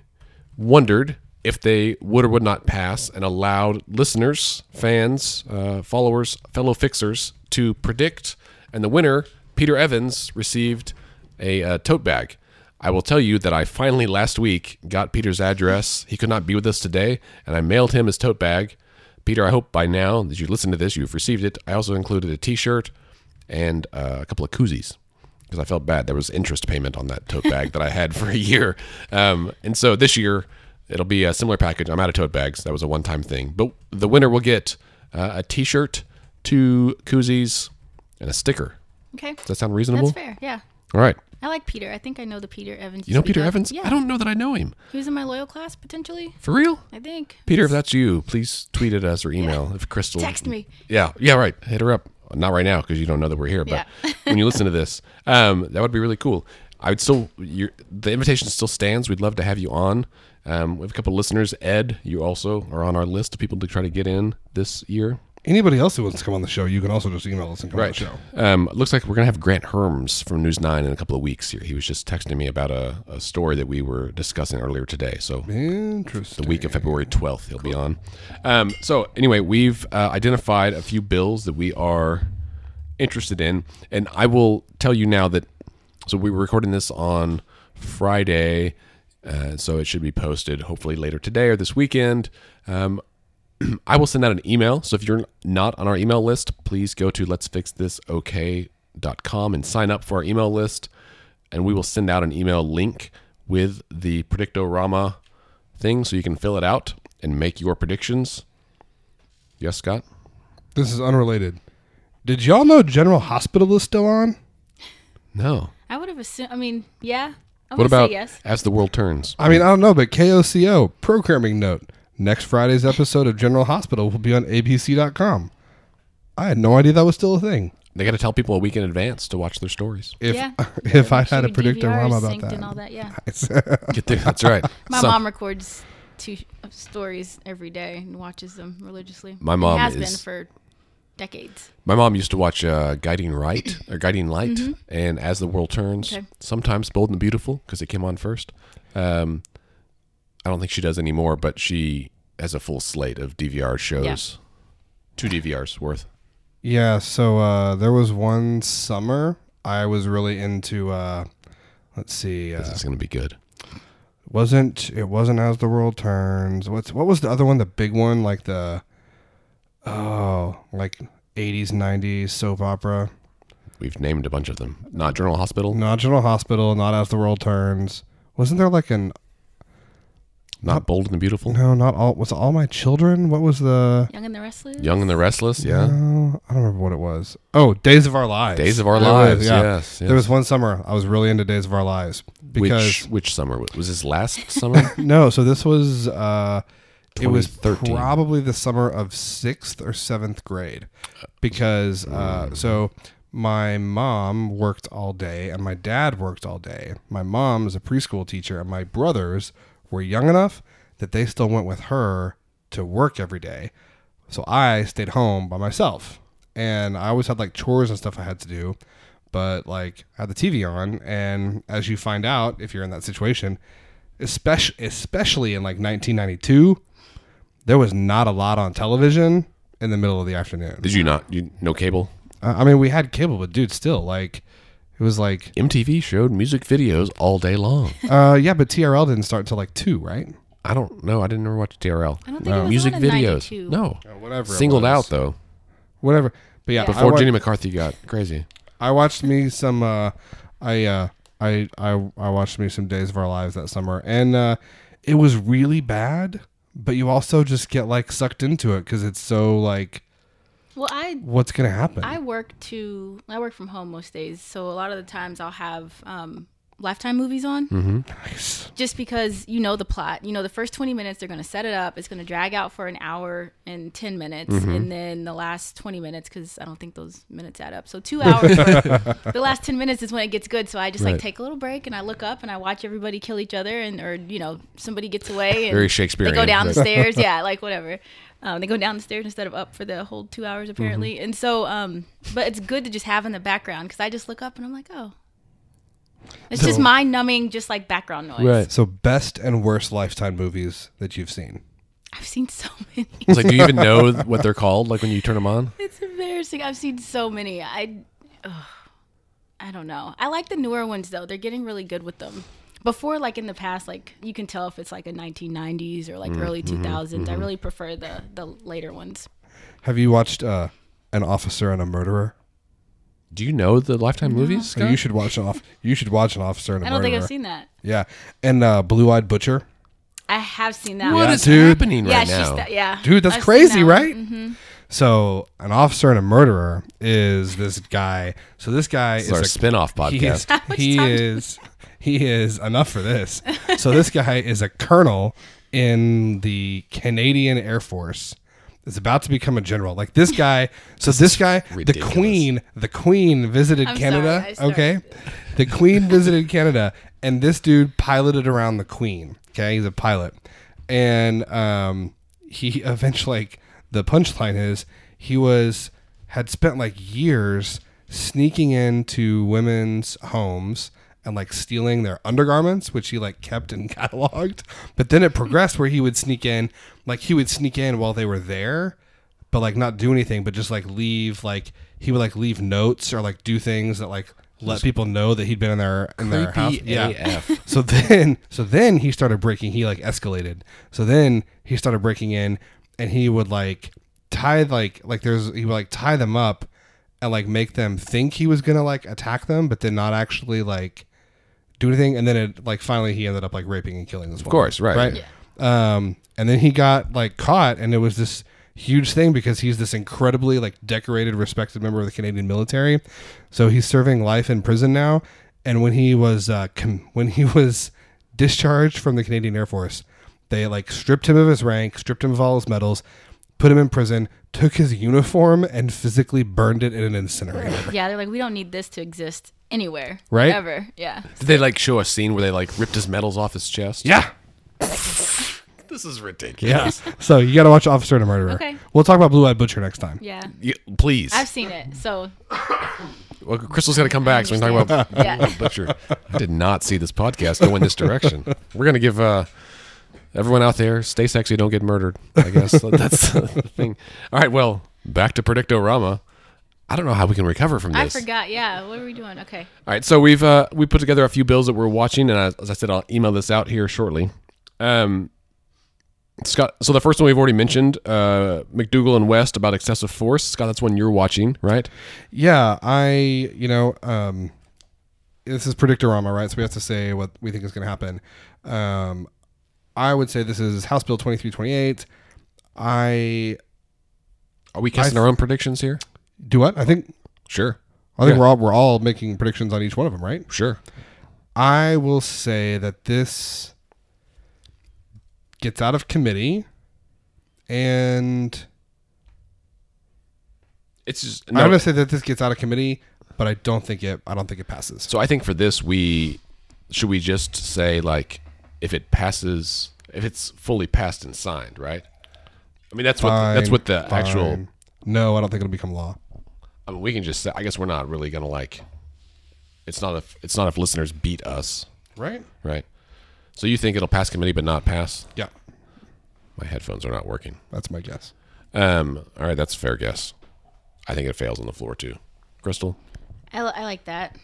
wondered if they would or would not pass, and allowed listeners, fans, uh, followers, fellow fixers to predict. And the winner, Peter Evans, received a uh, tote bag. I will tell you that I finally last week got Peter's address. He could not be with us today, and I mailed him his tote bag. Peter, I hope by now that you listen to this, you've received it. I also included a T-shirt and uh, a couple of koozies because I felt bad. There was interest payment on that tote bag that I had for a year, um, and so this year it'll be a similar package. I'm out of tote bags. That was a one-time thing, but the winner will get uh, a T-shirt, two koozies, and a sticker. Okay. Does that sound reasonable? That's fair. Yeah. All right. I like Peter. I think I know the Peter Evans. You know Peter. Evans? Yeah. I don't know that I know him. He was in my loyal class potentially. For real? I think. Peter, if that's you, please tweet at us or email. If Crystal Text me. Yeah, yeah, right. Hit her up. Not right now because you don't know that we're here, but Yeah. when you listen to this, um, that would be really cool. I would still. Your, the invitation still stands. We'd love to have you on. Um, we have a couple of listeners. Ed, you also are on our list of people to try to get in this year. Anybody else who wants to come on the show, you can also just email us and come on the show. Um, looks like we're gonna have Grant Hermes from News Nine in a couple of weeks. Here, he was just texting me about a, a story that we were discussing earlier today. So Interesting. the week of February 12th. He'll be on. Um, so, anyway, we've uh, identified a few bills that we are interested in. And I will tell you now that, so we were recording this on Friday. Uh, so it should be posted hopefully later today or this weekend. Um, I will send out an email. So if you're not on our email list, please go to let's fix this okay.com and sign up for our email list. And we will send out an email link with the Predictorama thing so you can fill it out and make your predictions. Yes, Scott? This is unrelated. Did y'all know General Hospital is still on? No. I would have assumed. I mean, yeah. I What about say yes. As the World Turns? I mean, I don't know, but KOCO, programming note. Next Friday's episode of General Hospital will be on abc.com. I had no idea that was still a thing. They got to tell people a week in advance to watch their stories. If Yeah. if I had a Shoot predictor DVRs rama about synced and all that. that. Yeah. Get there. That's right. My Some- mom records two uh, stories every day and watches them religiously. My And mom has is- been for decades. My mom used to watch uh, Guiding Right or Guiding Light and As the World Turns. Okay. Sometimes Bold and Beautiful because it came on first. Um, I don't think she does anymore, but she has a full slate of DVR shows. Two DVRs worth. Yeah, so uh, there was one summer I was really into. Uh, let's see, This uh, is going to be good. wasn't it wasn't as the world turns? What's what was the other one? The big one, like the oh, like eighties, nineties soap opera. We've named a bunch of them. Not General Hospital. Not General Hospital, not as the world turns. Wasn't there like an Not Bold and the Beautiful. no? Not all. Was it all my children? What was the? Young and the Restless. Young and the Restless. Yeah. No, I don't remember what it was. Oh, Days of Our Lives. Days of Our There it Lives. is, yeah. Yes. yes. There was one summer I was really into Days of Our Lives because which which summer was this? Last summer. no, so this was uh it was 2013. probably the summer of 6th or 7th grade because uh so my mom worked all day and my dad worked all day. My mom is a preschool teacher and my brothers were young enough that they still went with her to work every day. So I stayed home by myself. And I always had like chores and stuff I had to do, but like I had the TV on and as you find out if you're in that situation, especially especially in like 1992, there was not a lot on television in the middle of the afternoon. Did you not? You no cable? I mean, we had cable, but dude, still like it was like MTV showed music videos all day long. uh yeah, but TRL didn't start till like 2, right? I don't know. I didn't ever watch TRL. I don't think it was Music on in videos. 92. No. whatever. it Singled was. out though. Whatever. But yeah, Yeah. Before I, wa- Jenny McCarthy got crazy. I watched me some uh I uh I I I watched me some Days of Our Lives that summer and uh it was really bad, but you also just get like sucked into it cuz it's so like Well, I what's going to happen? I work to I work from home most days, so a lot of the times I'll have um, Lifetime movies on. Mm-hmm. Nice. Just because you know the plot. You know, the first 20 minutes, they're going to set it up. It's going to drag out for an hour and 10 minutes. Mm-hmm. And then the last 20 minutes, because I don't think those minutes add up. So two hours. the last 10 minutes is when it gets good. So I just Right. like take a little break and I look up and I watch everybody kill each other and, or, you know, somebody gets away. And Very They go down the stairs. Yeah, like whatever. Um, they go down the stairs instead of up for the whole two hours apparently. Mm-hmm. And so, um, but it's good to just have in the background because I just look up and I'm like, oh, it's just So- mind numbing, just like background noise. Right. So best and worst lifetime movies that you've seen. I've seen so many. It's like, do you even know what they're called? Like when you turn them on? It's embarrassing. I've seen so many. I, ugh, I don't know. I like the newer ones though. They're getting really good with them. Before, like in the past, like you can tell if it's like a 1990s or like Mm, early mm-hmm, 2000s. I really prefer the the later ones. Have you watched uh, An Officer and a Murderer? Do you know the Lifetime movies? Oh, Scott? you should watch an off. You should watch an Officer and a I don't Murderer. think I've seen that. Yeah, and uh, Blue Eyed Butcher. I have seen that. What. Yeah, is dude. happening Yeah, right she's now? that, yeah. Dude, that's I've crazy, that one. right? Mhm. So, an officer and a murderer is this guy. So this guy This is is our a spin-off he is podcast. he is he is enough for this. So this guy is a colonel in the Canadian Air Force. Is about to become a general. Like this guy. So this guy, ridiculous. the Queen, the Queen visited I'm Canada. sorry, okay, the Queen visited Canada, and this dude piloted around the Queen. Okay, he's a pilot, and um, he eventually like the punchline is he was had spent like years sneaking into women's homes and like stealing their undergarments which he like kept and cataloged. But then it progressed where he would sneak in like he would sneak in while they were there but like not do anything but just like leave like he would like leave notes or like do things that like let people know that he'd been in their in their house. AF. so then so then he started breaking he like escalated. So then he started breaking in and he would like tie like like there's he would like tie them up and like make them think he was gonna like attack them but then not actually like do anything and then it like finally he ended up like raping and killing this woman. Of course, right. right um and then he got like caught and it was this huge thing because he's this incredibly like decorated respected member of the canadian military so he's serving life in prison now and when he was uh com- when he was discharged from the canadian air force they like stripped him of his rank stripped him of all his medals put him in prison took his uniform and physically burned it in an incinerator Yeah, they're like, we don't need this to exist anywhere. Right? Ever. Yeah. Did they like show a scene where they like ripped his medals off his chest? yeah This is ridiculous. yeah so you gotta watch officer and a murderer Okay. we'll talk about blue-eyed butcher next time Yeah. Yeah, please. I've seen it. So, well, Crystal's got to come back so we can talk about yeah. Butcher. I did not see this podcast go in this direction. We're gonna give uh, everyone out there stay sexy, don't get murdered. I guess that's the thing. All right, well, back to Predictorama. I don't know how we can recover from this. I this. forgot. Yeah. What are we doing? Okay. All right, so we've uh, we put together a few bills that we're watching, and I, as I said, I'll email this out here shortly. Um, Scott, so the first one we've already mentioned, uh, McDugle and West about excessive force. Scott, that's one you're watching, right? Yeah, I you know um, this is Predictorama, right? So we have to say what we think is going to happen. Um, I would say this is House Bill twenty three twenty eight. I Are we casting I- our own predictions here? do what? I think Sure, I think Yeah. we're all we're all making predictions on each one of them, right? sure. I will say that this gets out of committee, and It's just I'm no. going to say that this gets out of committee, but I don't think it. I don't think it passes. So I think for this, we should we just say like if it passes, if it's fully passed and signed, right? I mean, that's what that's Fine, what the actual. No, I don't think it'll become law. I mean, we can just say. I guess we're not really gonna like. It's not if it's not if listeners beat us, Right? right? So you think it'll pass committee but not pass? Yeah, My headphones are not working. that's my guess. Um. All right, that's a fair guess. I think it fails on the floor too. Crystal, I, li- I like that.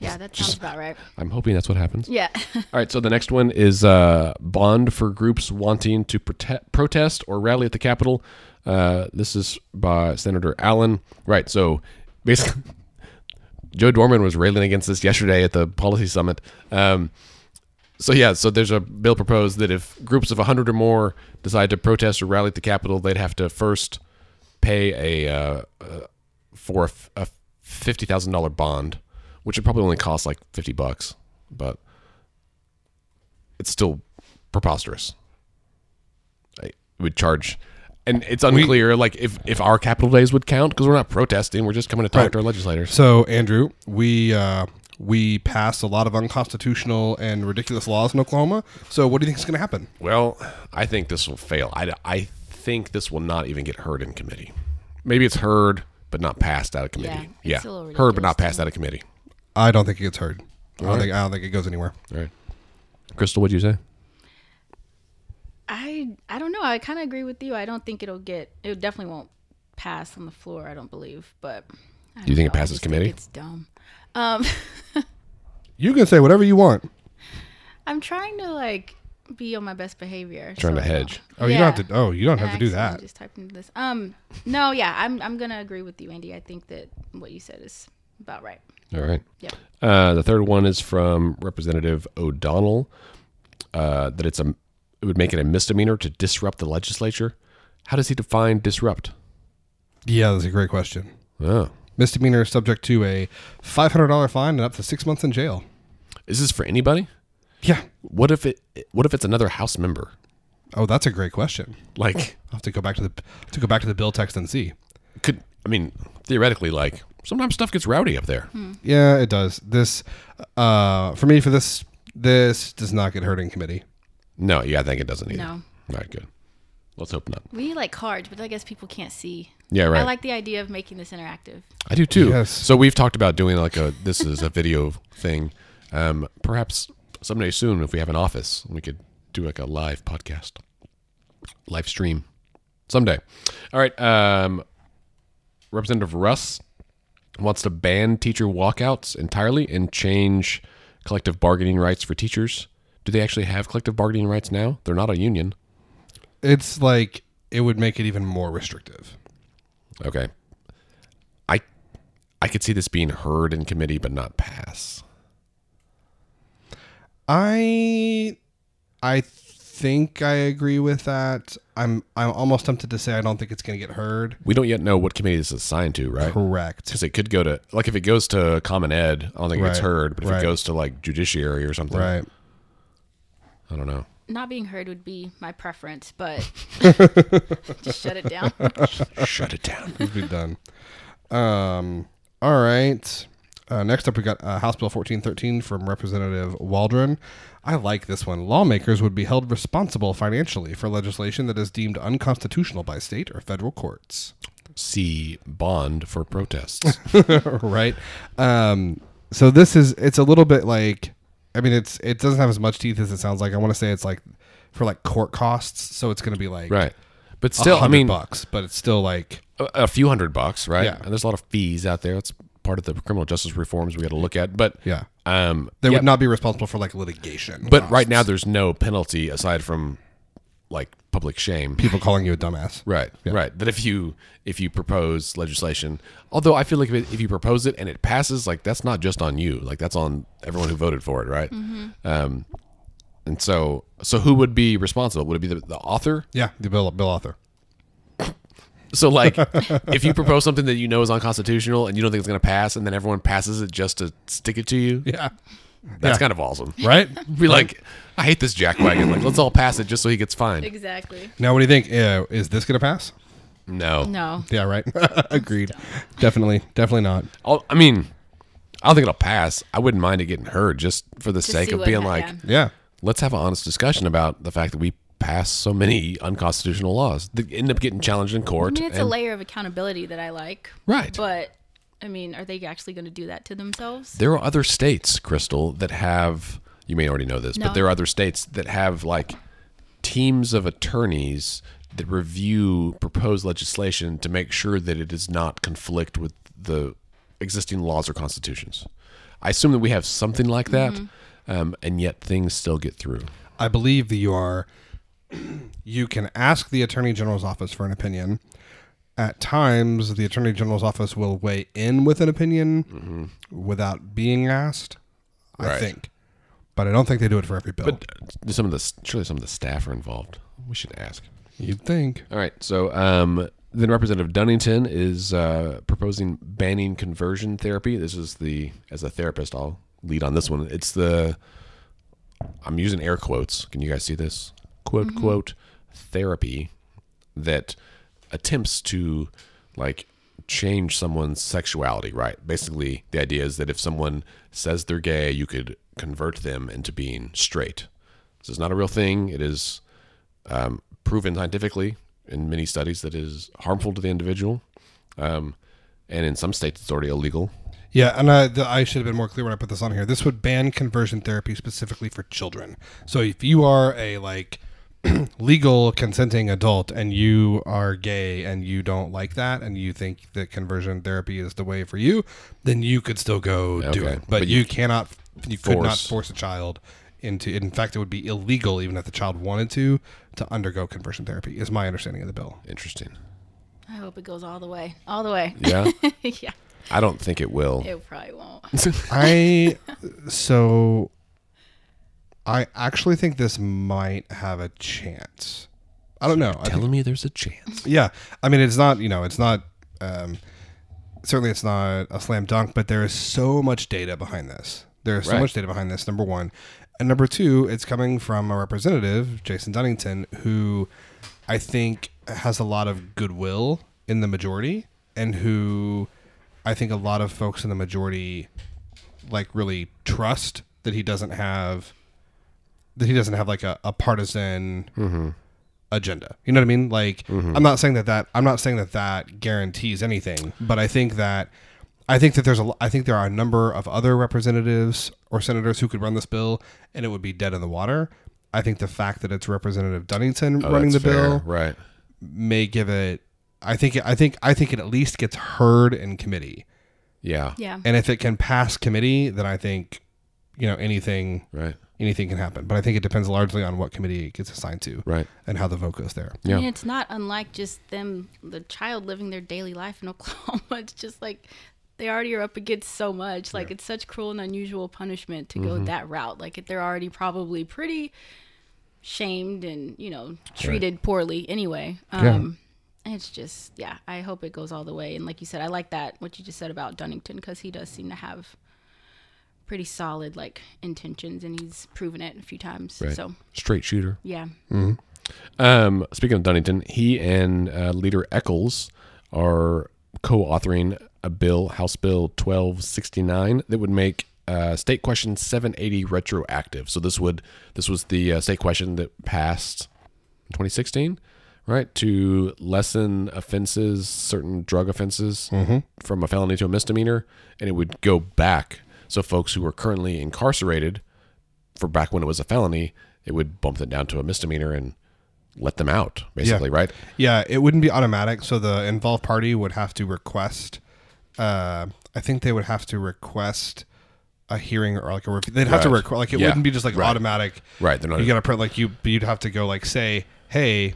Yeah, that sounds about right. I'm hoping that's what happens. Yeah. All right, so the next one is uh, bond for groups wanting to prote- protest or rally at the Capitol. Uh, this is by Senator Allen. Right, so basically, Joe Dorman was railing against this yesterday at the policy summit. Um, so yeah, so there's a bill proposed that if groups of 100 or more decide to protest or rally at the Capitol, they'd have to first pay a uh, uh, for a, f- a fifty thousand dollar bond, which would probably only cost like fifty bucks. but it's still preposterous. I would charge, and it's unclear like if if our capital days would count because we're not protesting, we're just coming to talk Right. to our legislators. So, Andrew, we uh, we passed a lot of unconstitutional and ridiculous laws in Oklahoma. So, what do you think is going to happen? Well, I think this will fail. I, I think this will not even get heard in committee. Maybe it's heard but not passed out of committee. Yeah, Yeah, it's a heard but not passed out of committee. I don't think it gets heard. I don't Alright. think I don't think it goes anywhere. All right, Crystal, what'd you say? I I don't know. I kind of agree with you. I don't think it'll get. It definitely won't pass on the floor. I don't believe. But I Do you don't think it know. I passes just think committee? It's dumb. Um, You can say whatever you want. I'm trying to like be on my best behavior. Trying to so I don't- hedge. Oh, you don't have to. Oh, you don't I have to do that. Just typed into this. Um, no, yeah, I'm I'm gonna agree with you, Andy. I think that what you said is about right. All right. Yep. Uh, the third one is from Representative O'Donnell. Uh, that it's a it would make it a misdemeanor to disrupt the legislature. How does he define disrupt? Yeah, that's a great question. Oh, Misdemeanor is subject to a five hundred dollar fine and up to six months in jail. is this for anybody? Yeah. What if it? What if it's another House member? Oh, that's a great question. Like, I'll have to go back to the to go back to the bill text and see. could I mean theoretically, like sometimes stuff gets rowdy up there. Yeah, it does. This, uh, for me, for this, this does not get heard in committee. No, yeah, I think it doesn't either. No. All right, good. Let's hope not. We like cards, but I guess people can't see. Yeah, right. I like the idea of making this interactive. I do too. Yes. So we've talked about doing like a this is a video thing. Um, perhaps someday soon, if we have an office, we could do like a live podcast, live stream, someday. All right. Um, Representative Russ wants to ban teacher walkouts entirely and change collective bargaining rights for teachers. Do they actually have collective bargaining rights now? They're not a union. It's like it would make it even more restrictive. Okay. I I could see this being heard in committee but not pass. I, I think I agree with that. I'm I'm almost tempted to say I don't think it's going to get heard. We don't yet know what committee this is assigned to, right? Correct. Because it could go to like if it goes to Common Ed, I don't think it gets heard. But if right. it goes to like Judiciary or something, Right. I don't know. Not being heard would be my preference, but just shut it down. Shut it down. Please be done. Um. All right. Uh, next up, we got uh, House Bill 1413 from Representative Waldron. I like this one. Lawmakers would be held responsible financially for legislation that is deemed unconstitutional by state or federal courts. See bond for protests. right. Um. So this is it's a little bit like, I mean, it's it doesn't have as much teeth as it sounds like. I want to say it's like for like court costs. So it's going to be like right. But still, I mean, bucks, but it's still like a, a few hundred bucks, right? Yeah. And there's a lot of fees out there. It's part of the criminal justice reforms we got to look at. But yeah, um, they yeah, would not be responsible for like litigation. But right now, there's no penalty aside from like public shame. people calling you a dumbass. Right, Yeah. right. That if you if you propose legislation, although I feel like if, it, if you propose it and it passes, like that's not just on you, like that's on everyone who voted for it, right? Um, and so so who would be responsible? Would it be the, the author? Yeah, the bill bill author. So like, if you propose something that you know is unconstitutional and you don't think it's going to pass, and then everyone passes it just to stick it to you, Yeah, that's Yeah. kind of awesome. right. Be like, I hate this jackwagon. Like, let's all pass it just so he gets fined. exactly. Now, what do you think? Uh, is this gonna pass? No, No. Yeah, right. Agreed. Definitely, definitely not. I'll, I mean, I don't think it'll pass. I wouldn't mind it getting heard just for the sake see of what being ha- like, yeah. Yeah, let's have an honest discussion about the fact that we pass so many unconstitutional laws that end up getting challenged in I court. mean, it's a layer of accountability that I like. Right. But I mean, are they actually going to do that to themselves? there are other states, Crystal, that have. You may already know this, No. but there are other states that have like teams of attorneys that review proposed legislation to make sure that it does not conflict with the existing laws or constitutions. I assume that we have something like that, Mm-hmm. um, and yet things still get through. I believe that you are. You can ask the attorney general's office for an opinion. At times, the attorney general's office will weigh in with an opinion without being asked. I think, but I don't think they do it for every bill. But uh, some of the surely some of the staff are involved. We should ask. You'd think. All right. So um, then Representative Dunnington is uh, proposing banning conversion therapy. This is the as a therapist, I'll lead on this one. It's the I'm using air quotes. Can you guys see this? Quote quote therapy that attempts to like change someone's sexuality, right? Basically, the idea is that if someone says they're gay, you could convert them into being straight. This is not a real thing. It is um, proven scientifically in many studies that it is harmful to the individual. Um, and in some states, it's already illegal. Yeah, and I, the, I should have been more clear when I put this on here. This would ban conversion therapy specifically for children. So if you are a like legal consenting adult and you are gay and you don't like that and you think that conversion therapy is the way for you, then you could still go do it. But, but you you, cannot you could not force- force a child into in fact it would be illegal even if the child wanted to to undergo conversion therapy is my understanding of the bill. Interesting. I hope it goes all the way, all the way. Yeah, yeah, I don't think it will. it probably won't. I so I actually think this might have a chance. I don't know. Think- Telling me there's a chance. yeah, I mean, it's not. You know, it's not. Um, certainly, it's not a slam dunk. But there is so much data behind this. There is so Right. much data behind this. Number one, and number two, it's coming from a representative, Jason Dunnington, who I think has a lot of goodwill in the majority, and who I think a lot of folks in the majority like really trust that he doesn't have that he doesn't have like a, a partisan mm-hmm. agenda. You know what I mean? Like mm-hmm. I'm not saying that that I'm not saying that that guarantees anything, but I think that I think that there's a I think there are a number of other representatives or senators who could run this bill and it would be dead in the water. I think the fact that it's Representative Dunnington Oh, running the that's fair. bill right? may give it I think I think I think it at least gets heard in committee. Yeah, Yeah, And if it can pass committee, then I think you know anything right, anything can happen. But I think it depends largely on what committee it gets assigned to right. and how the vote goes there. I mean, it's not unlike just them, the child living their daily life in Oklahoma. It's just like they already are up against so much. Like it's such cruel and unusual punishment to go that route. Like they're already probably pretty shamed and you know treated poorly anyway. Um, It's just yeah. I hope it goes all the way. And like you said, I like that what you just said about Dunnington because he does seem to have pretty solid like intentions and he's proven it a few times. Right. So Straight shooter. yeah. Um, speaking of Dunnington, he and uh, Leader Echols are co-authoring a bill, House Bill 1269, that would make uh, State Question 780 retroactive. So this would this was the uh, state question that passed in 2016, right, to lessen offenses, certain drug offenses, from a felony to a misdemeanor, and it would go back. So folks who are currently incarcerated for back when it was a felony, it would bump them down to a misdemeanor and let them out, basically, right? Yeah, it wouldn't be automatic. So the involved party would have to request. Uh, I think they would have to request a hearing or like a review. They'd have to Right. request like it Yeah. wouldn't be just like Right. automatic. Right. They're not. You got to print like you. You'd have to go like say, hey,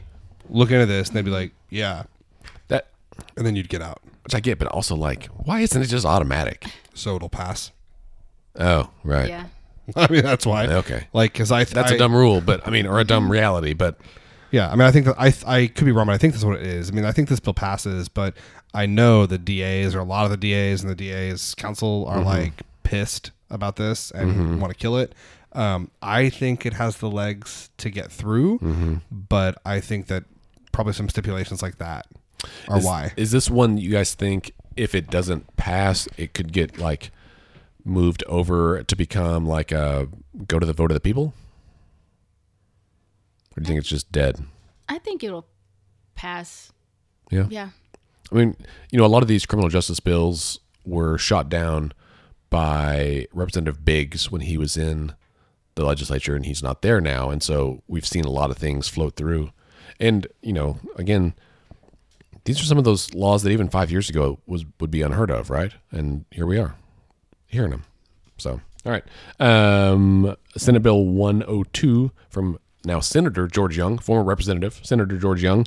look into this, and they'd be like, yeah, that, and then you'd get out. which I get, but also like, why isn't it just automatic? So it'll pass. Oh, right. Yeah. I mean that's why. Okay. Like because I That's a a dumb rule, but I mean, or a dumb reality, but Yeah, I mean, I think that I I could be wrong, but I think that's what it is. I mean, I think this bill passes, but I know the DAs or a lot of the DAs and the DAs council are mm-hmm. like pissed about this and mm-hmm. want to kill it. Um, I think it has the legs to get through, mm-hmm. but I think that probably some stipulations like that are is, why. is this one you guys think if it doesn't pass, it could get like moved over to become like a go to the vote of the people? Or do you think it's just dead? I think it'll pass. Yeah. Yeah. I mean, you know, a lot of these criminal justice bills were shot down by Representative Biggs when he was in the legislature and he's not there now. And so we've seen a lot of things float through. And, you know, again, these are some of those laws that even five years ago was would be unheard of, right? And here we are hearing them. So, all right. Um, Senate Bill 102 from now Senator George Young, former Representative Senator George Young.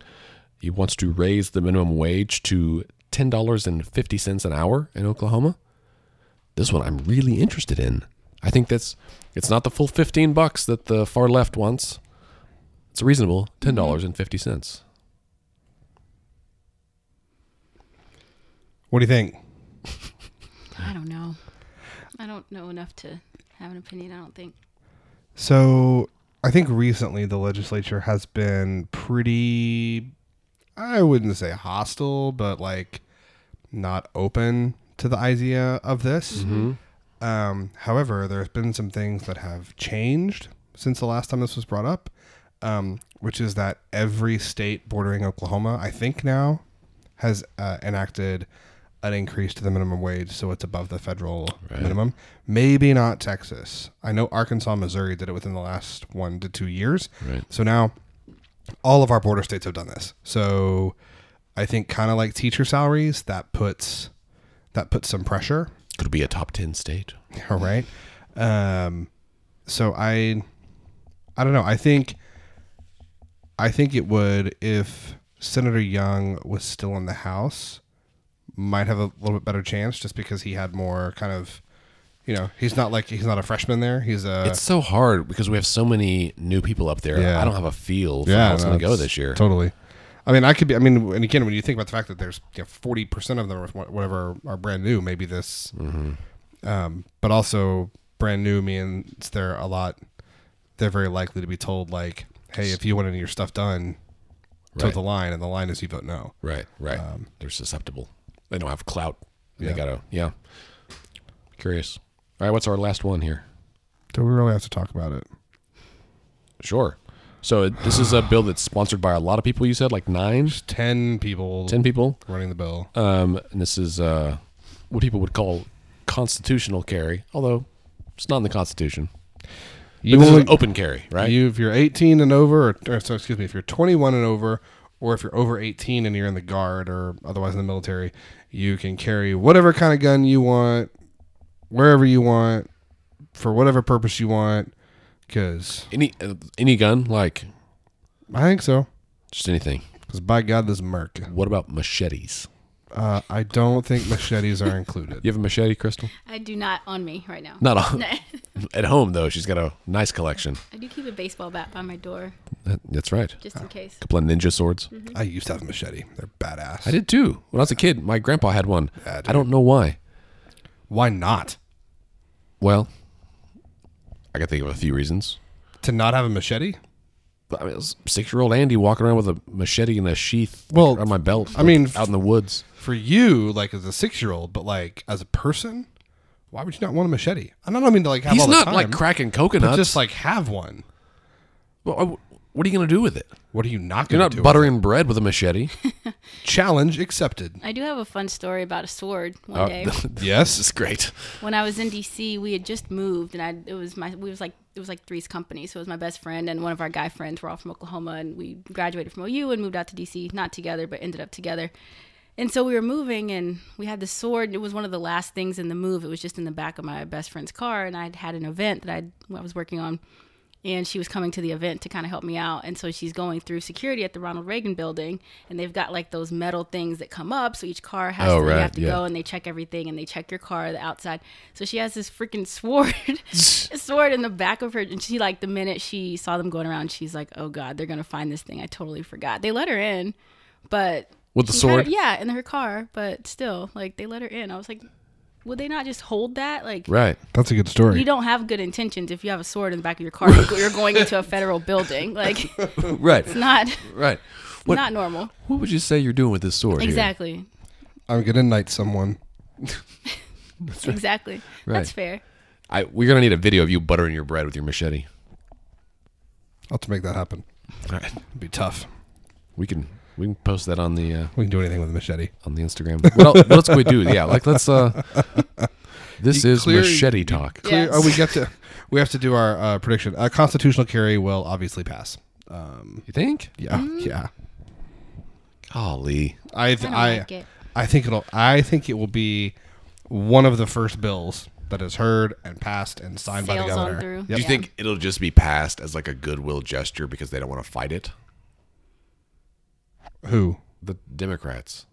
He wants to raise the minimum wage to $10.50 an hour in Oklahoma. This one I'm really interested in. I think that's it's not the full 15 bucks that the far left wants. It's reasonable, $10.50. What do you think? I don't know. I don't know enough to have an opinion. I don't think. So I think recently the legislature has been pretty, I wouldn't say hostile, but like not open to the idea of this. Um, however, there's been some things that have changed since the last time this was brought up, um, which is that every state bordering Oklahoma, I think now, has uh, enacted an increase to the minimum wage, so it's above the federal Right. minimum. Maybe not Texas. I know Arkansas, Missouri did it within the last one to two years. Right. So now, all of our border states have done this. So I think kind of like teacher salaries, that puts that puts some pressure. Could be a top ten state. All right. Um, so I, I don't know. I think, I think it would if Senator Young was still in the House, might have a little bit better chance just because he had more kind of, you know, he's not like he's not a freshman there. He's a It's so hard because we have so many new people up there. Yeah. I don't have a feel for yeah, how it's no, going to go this year. Totally. I mean, I could be. I mean, and again, when you think about the fact that there's you know, forty percent of them, or whatever, are brand new, maybe this. Mm-hmm. Um, but also, brand new means they're a lot. They're very likely to be told like, "Hey, if you want any of your stuff done, Right. the line," and the line is you vote no. Right, right. They're susceptible. They don't have clout. Yeah. They gotta, yeah. Curious. All right, what's our last one here? Do we really have to talk about it? Sure. So it- this is a bill that's sponsored by a lot of people. You said like nine, ten people ten people. running the bill. Um, and this is uh, what people would call constitutional carry, although it's not in the Constitution. You But this is only- an open carry, right? You, if you're 18 and over, or, or so excuse me, if you're 21 and over, or if you're over 18 and you're in the guard or otherwise in the military, you can carry whatever kind of gun you want, wherever you want, for whatever purpose you want. Because any uh, any gun, like I think so. just anything. Because by God, this is Merc. What about machetes? Uh, I don't think machetes are included. You have a machete, Crystal? I do not on me right now. Not on. At home though, she's got a nice collection. I do keep a baseball bat by my door That, that's right. just in case. A couple of ninja swords. I used to have a machete. They're badass. I did too. When I was a kid, my grandpa had one. Yeah, dude. I don't know why. Why not? Well, I can think of a few reasons. To not have a machete? But I mean, was six-year-old Andy walking around with a machete in a sheath Well, on my belt. I mean, out in the woods. for you, like as a six year old, but like as a person, why would you not want a machete? I don't mean to like have He's all the not time, like cracking but coconuts. just like have one. Well, I- what are you going to do with it? What are you not You're not to do? buttering bread with a machete. Challenge accepted. I do have a fun story about a sword one Oh, day. Yes. it's great. when I was in DC, we had just moved, and I it was my we was like it was like Three's company, so it was my best friend and one of our guy friends. We're all from Oklahoma, and we graduated from OU and moved out to DC, not together, but ended up together. And so we were moving, and we had the sword. It was one of the last things in the move. It was just in the back of my best friend's car, and I'd had an event that I'd, I was working on, and she was coming to the event to kind of help me out. And so she's going through security at the Ronald Reagan building, and they've got like those metal things that come up, so each car has Oh, to, right, have to yeah. go and they check everything and they check your car the outside. So she has this freaking sword, a sword in the back of her, and she like the minute she saw them going around, she's like, "Oh God, they're gonna find this thing." I totally forgot. They let her in, but With the sword? her- yeah, in her car, but still, like they let her in. I was like, would they not just hold that? Like, Right. That's a good story. you don't have good intentions if you have a sword in the back of your car. You're you're going into a federal building. Like, Right. it's not Right. What, not normal. what would you say you're doing with this sword? here? Exactly. I'm going to knight someone. Exactly. Right. That's fair. I, we're gonna need a video of you buttering your bread with your machete. I'll have to make that happen. All right. It'd be tough. We can we can post that on the uh, We can do anything with a machete. on the Instagram. What else, what else can we do? Yeah, like let's. uh This You is clear- machete talk. Clear, Yes. Oh, we get to. We have to do our uh, prediction. A constitutional carry will obviously pass. Um, You think? yeah, yeah. Golly. I th- I don't I, like it. I think it'll. I think it will be one of the first bills that is heard and passed and signed by the governor. Yep. Do you Yeah. think it'll just be passed as like a goodwill gesture because they don't want to fight it? Who? The Democrats.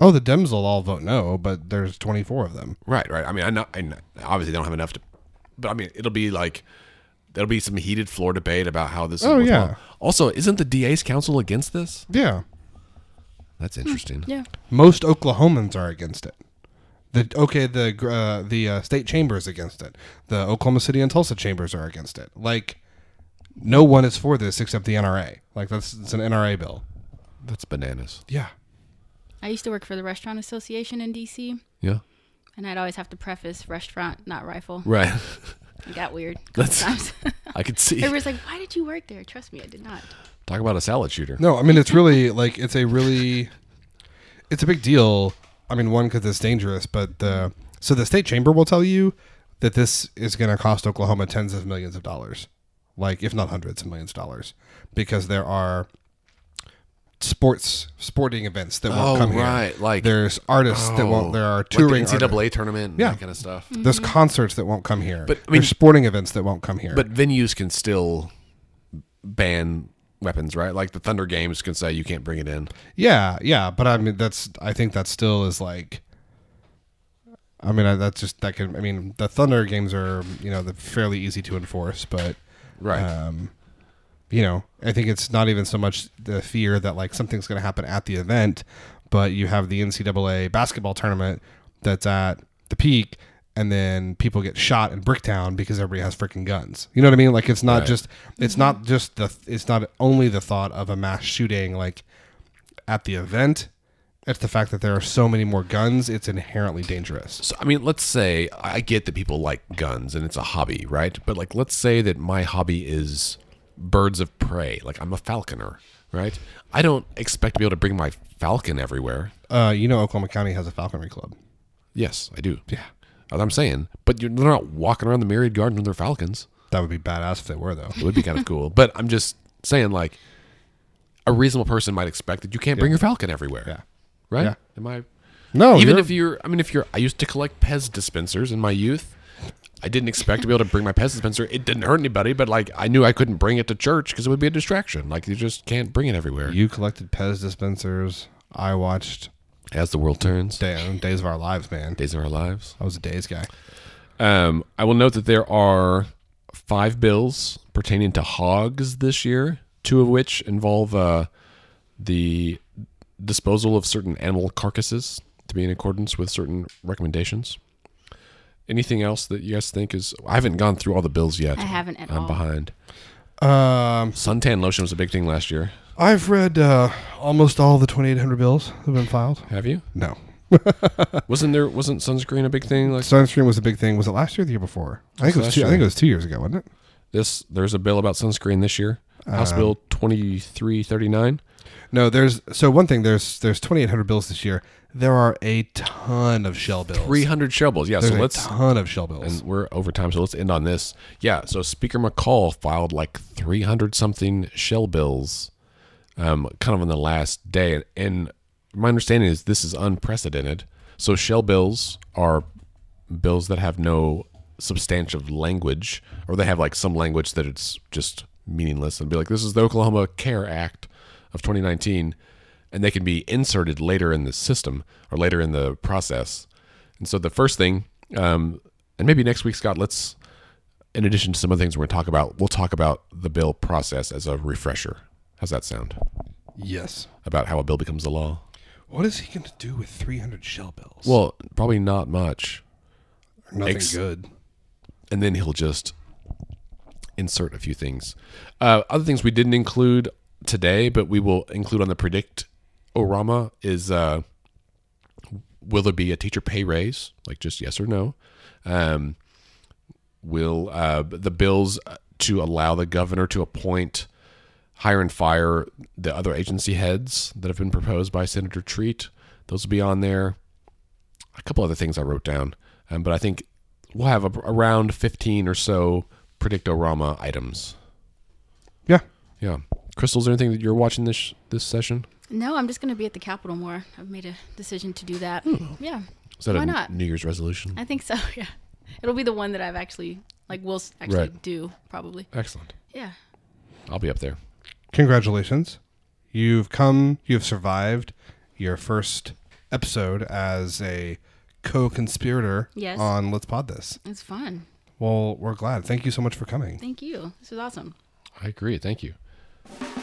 Oh, the Dems will all vote no, but there's 24 of them. Right, right. I mean, I know, I know obviously they don't have enough to, but I mean, it'll be like there'll be some heated floor debate about how this. Oh, is yeah. Also, isn't the DA's council against this? Yeah. That's interesting. Yeah. Most Oklahomans are against it. The okay, the uh, the uh, state chamber is against it. The Oklahoma City and Tulsa chambers are against it. Like, no one is for this except the NRA. Like that's it's an NRA bill. That's bananas. Yeah. I used to work for the Restaurant Association in DC, Yeah. and I'd always have to preface restaurant, not rifle. Right. It got weird. a couple That's- times. I could see. Everybody's like, "Why did you work there?" Trust me, I did not. Talk about a salad shooter. No, I mean it's really like it's a really it's a big deal. I mean, one because it's dangerous, but the so the state chamber will tell you that this is going to cost Oklahoma tens of millions of dollars, like if not hundreds of millions of dollars, because there are sports sporting events that won't Oh, come here. right, like- there's artists that won't. Oh, There are like touring the NCAA artists. tournament, and Yeah. that kind of stuff. There's concerts that won't come here. But, I mean- there's sporting events that won't come here. But venues can still ban weapons, right? Like the Thunder Games can say you can't bring it in. Yeah, yeah, but I mean that's I think that still is like I mean I, that's just that could I mean the Thunder games are you know they're fairly easy to enforce, but Right. um, you know I think it's not even so much the fear that like something's going to happen at the event, but you have the NCAA basketball tournament that's at the peak. And then people get shot in Bricktown because everybody has freaking guns. You know what I mean? Like it's not Right. just it's not mm-hmm. just the it's not only the thought of a mass shooting like at the event. It's the fact that there are so many more guns. It's inherently dangerous. So, I mean, let's say I get that people like guns and it's a hobby, right? But like, let's say that my hobby is birds of prey. Like, I'm a falconer, right? I don't expect to be able to bring my falcon everywhere. Uh, you know, Oklahoma County has a falconry club. Yes, I do. Yeah, That's what I'm saying. But you're, they're not walking around the Myriad Garden with their falcons. that would be badass if they were, though. It would be kind of cool. But I'm just saying, like, a reasonable person might expect that you can't bring your falcon everywhere. Yeah. Right? Yeah. Am I? No, even you're- if you're, I mean, if you're, I used to collect Pez dispensers in my youth. I didn't expect to be able to bring my Pez dispenser. It didn't hurt anybody, but like I knew I couldn't bring it to church because it would be a distraction. Like you just can't bring it everywhere. you collected Pez dispensers. I watched As the world turns, Day, Days of Our Lives, man. days of our lives. I was a Days guy. Um, I will note that there are five bills pertaining to hogs this year, two of which involve uh, the disposal of certain animal carcasses to be in accordance with certain recommendations. Anything else that you guys think is? I haven't gone through all the bills yet. I haven't at I'm all. behind. Um, Suntan lotion was a big thing last year. I've read uh, almost all the 2,800 bills that have been filed. Have you? No. Wasn't there? Wasn't sunscreen a big thing? Like Sunscreen was a big thing. Was it last year or the year before? I think it was last two, I year. think it was two years ago, wasn't it? this? There's a bill about sunscreen this year. House Bill twenty three thirty nine. No, there's so one thing. There's there's 2,800 bills this year. There are a ton of shell bills. Three hundred shell bills. Yeah. There's so a let's ton of shell bills. and we're over time, so let's end on this. Yeah, so Speaker McCall filed like 300 something shell bills, um, kind of on the last day. And my understanding is this is unprecedented. So shell bills are bills that have no substantive language, or they have like some language that it's just meaningless, and be like, this is the Oklahoma Care Act of 2019, and they can be inserted later in the system or later in the process. And so the first thing, um, and maybe next week, Scott, let's, in addition to some of the things we're going to talk about, we'll talk about the bill process as a refresher. How's that sound? yes. About how a bill becomes a law? What is he going to do with 300 shell bills? Well, probably not much. nothing ex- good. and then he'll just insert a few things. Uh, other things we didn't include today, but we will include on the predict orama is uh, will there be a teacher pay raise? Like just yes or no? Um, will uh, the bills to allow the governor to appoint hire and fire the other agency heads that have been proposed by Senator Treat? Those will be on there. A couple other things I wrote down, um, but I think we'll have a, around 15 or so predictorama items. Yeah. Yeah. Crystal, is there anything that you're watching this this session? No, I'm just going to be at the Capitol more. I've made a decision to do that. Yeah, Is that Why a not? New Year's resolution? I think so. Yeah, it'll be the one that I've actually like will actually Right. do probably. Excellent. Yeah. I'll be up there. Congratulations. You've come, you've survived your first episode as a co conspirator Yes. on Let's Pod This. It's fun. Well, we're glad. Thank you so much for coming. Thank you. This is awesome. I agree. Thank you.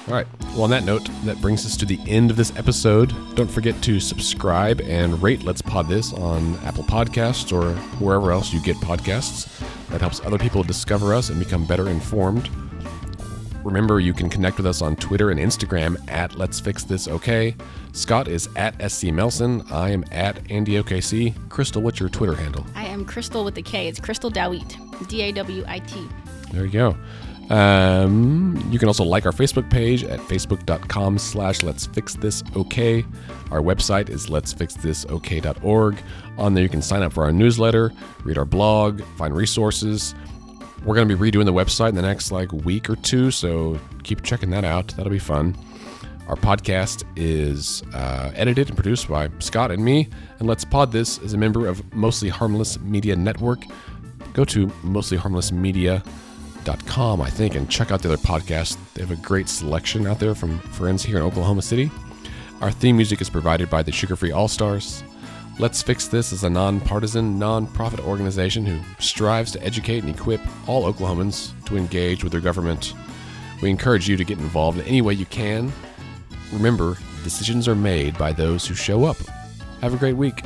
All right. Well, on that note, that brings us to the end of this episode. Don't forget to subscribe and rate Let's Pod This on Apple Podcasts or wherever else you get podcasts. That helps other people discover us and become better informed. Remember, you can connect with us on Twitter and Instagram at Let's Fix This OK. Scott is at SC Melson. I am at Andy OKC. Crystal, what's your Twitter handle? I am Crystal with the K. It's Crystal Dawit. D A W I T. There you go. Um, you can also like our Facebook page at facebook.com slash let's fix this okay. Our website is let's fix this okay.org. On there, you can sign up for our newsletter, read our blog, find resources. We're going to be redoing the website in the next like week or two, so keep checking that out. That'll be fun. Our podcast is uh, edited and produced by Scott and me, and Let's Pod This is a member of Mostly Harmless Media Network. Go to I think, and check out the other podcasts. They have a great selection out there from friends here in Oklahoma City. Our theme music is provided by the Sugar Free All Stars. Let's Fix This is a nonpartisan, nonprofit organization who strives to educate and equip all Oklahomans to engage with their government. We encourage you to get involved in any way you can. Remember, decisions are made by those who show up. Have a great week.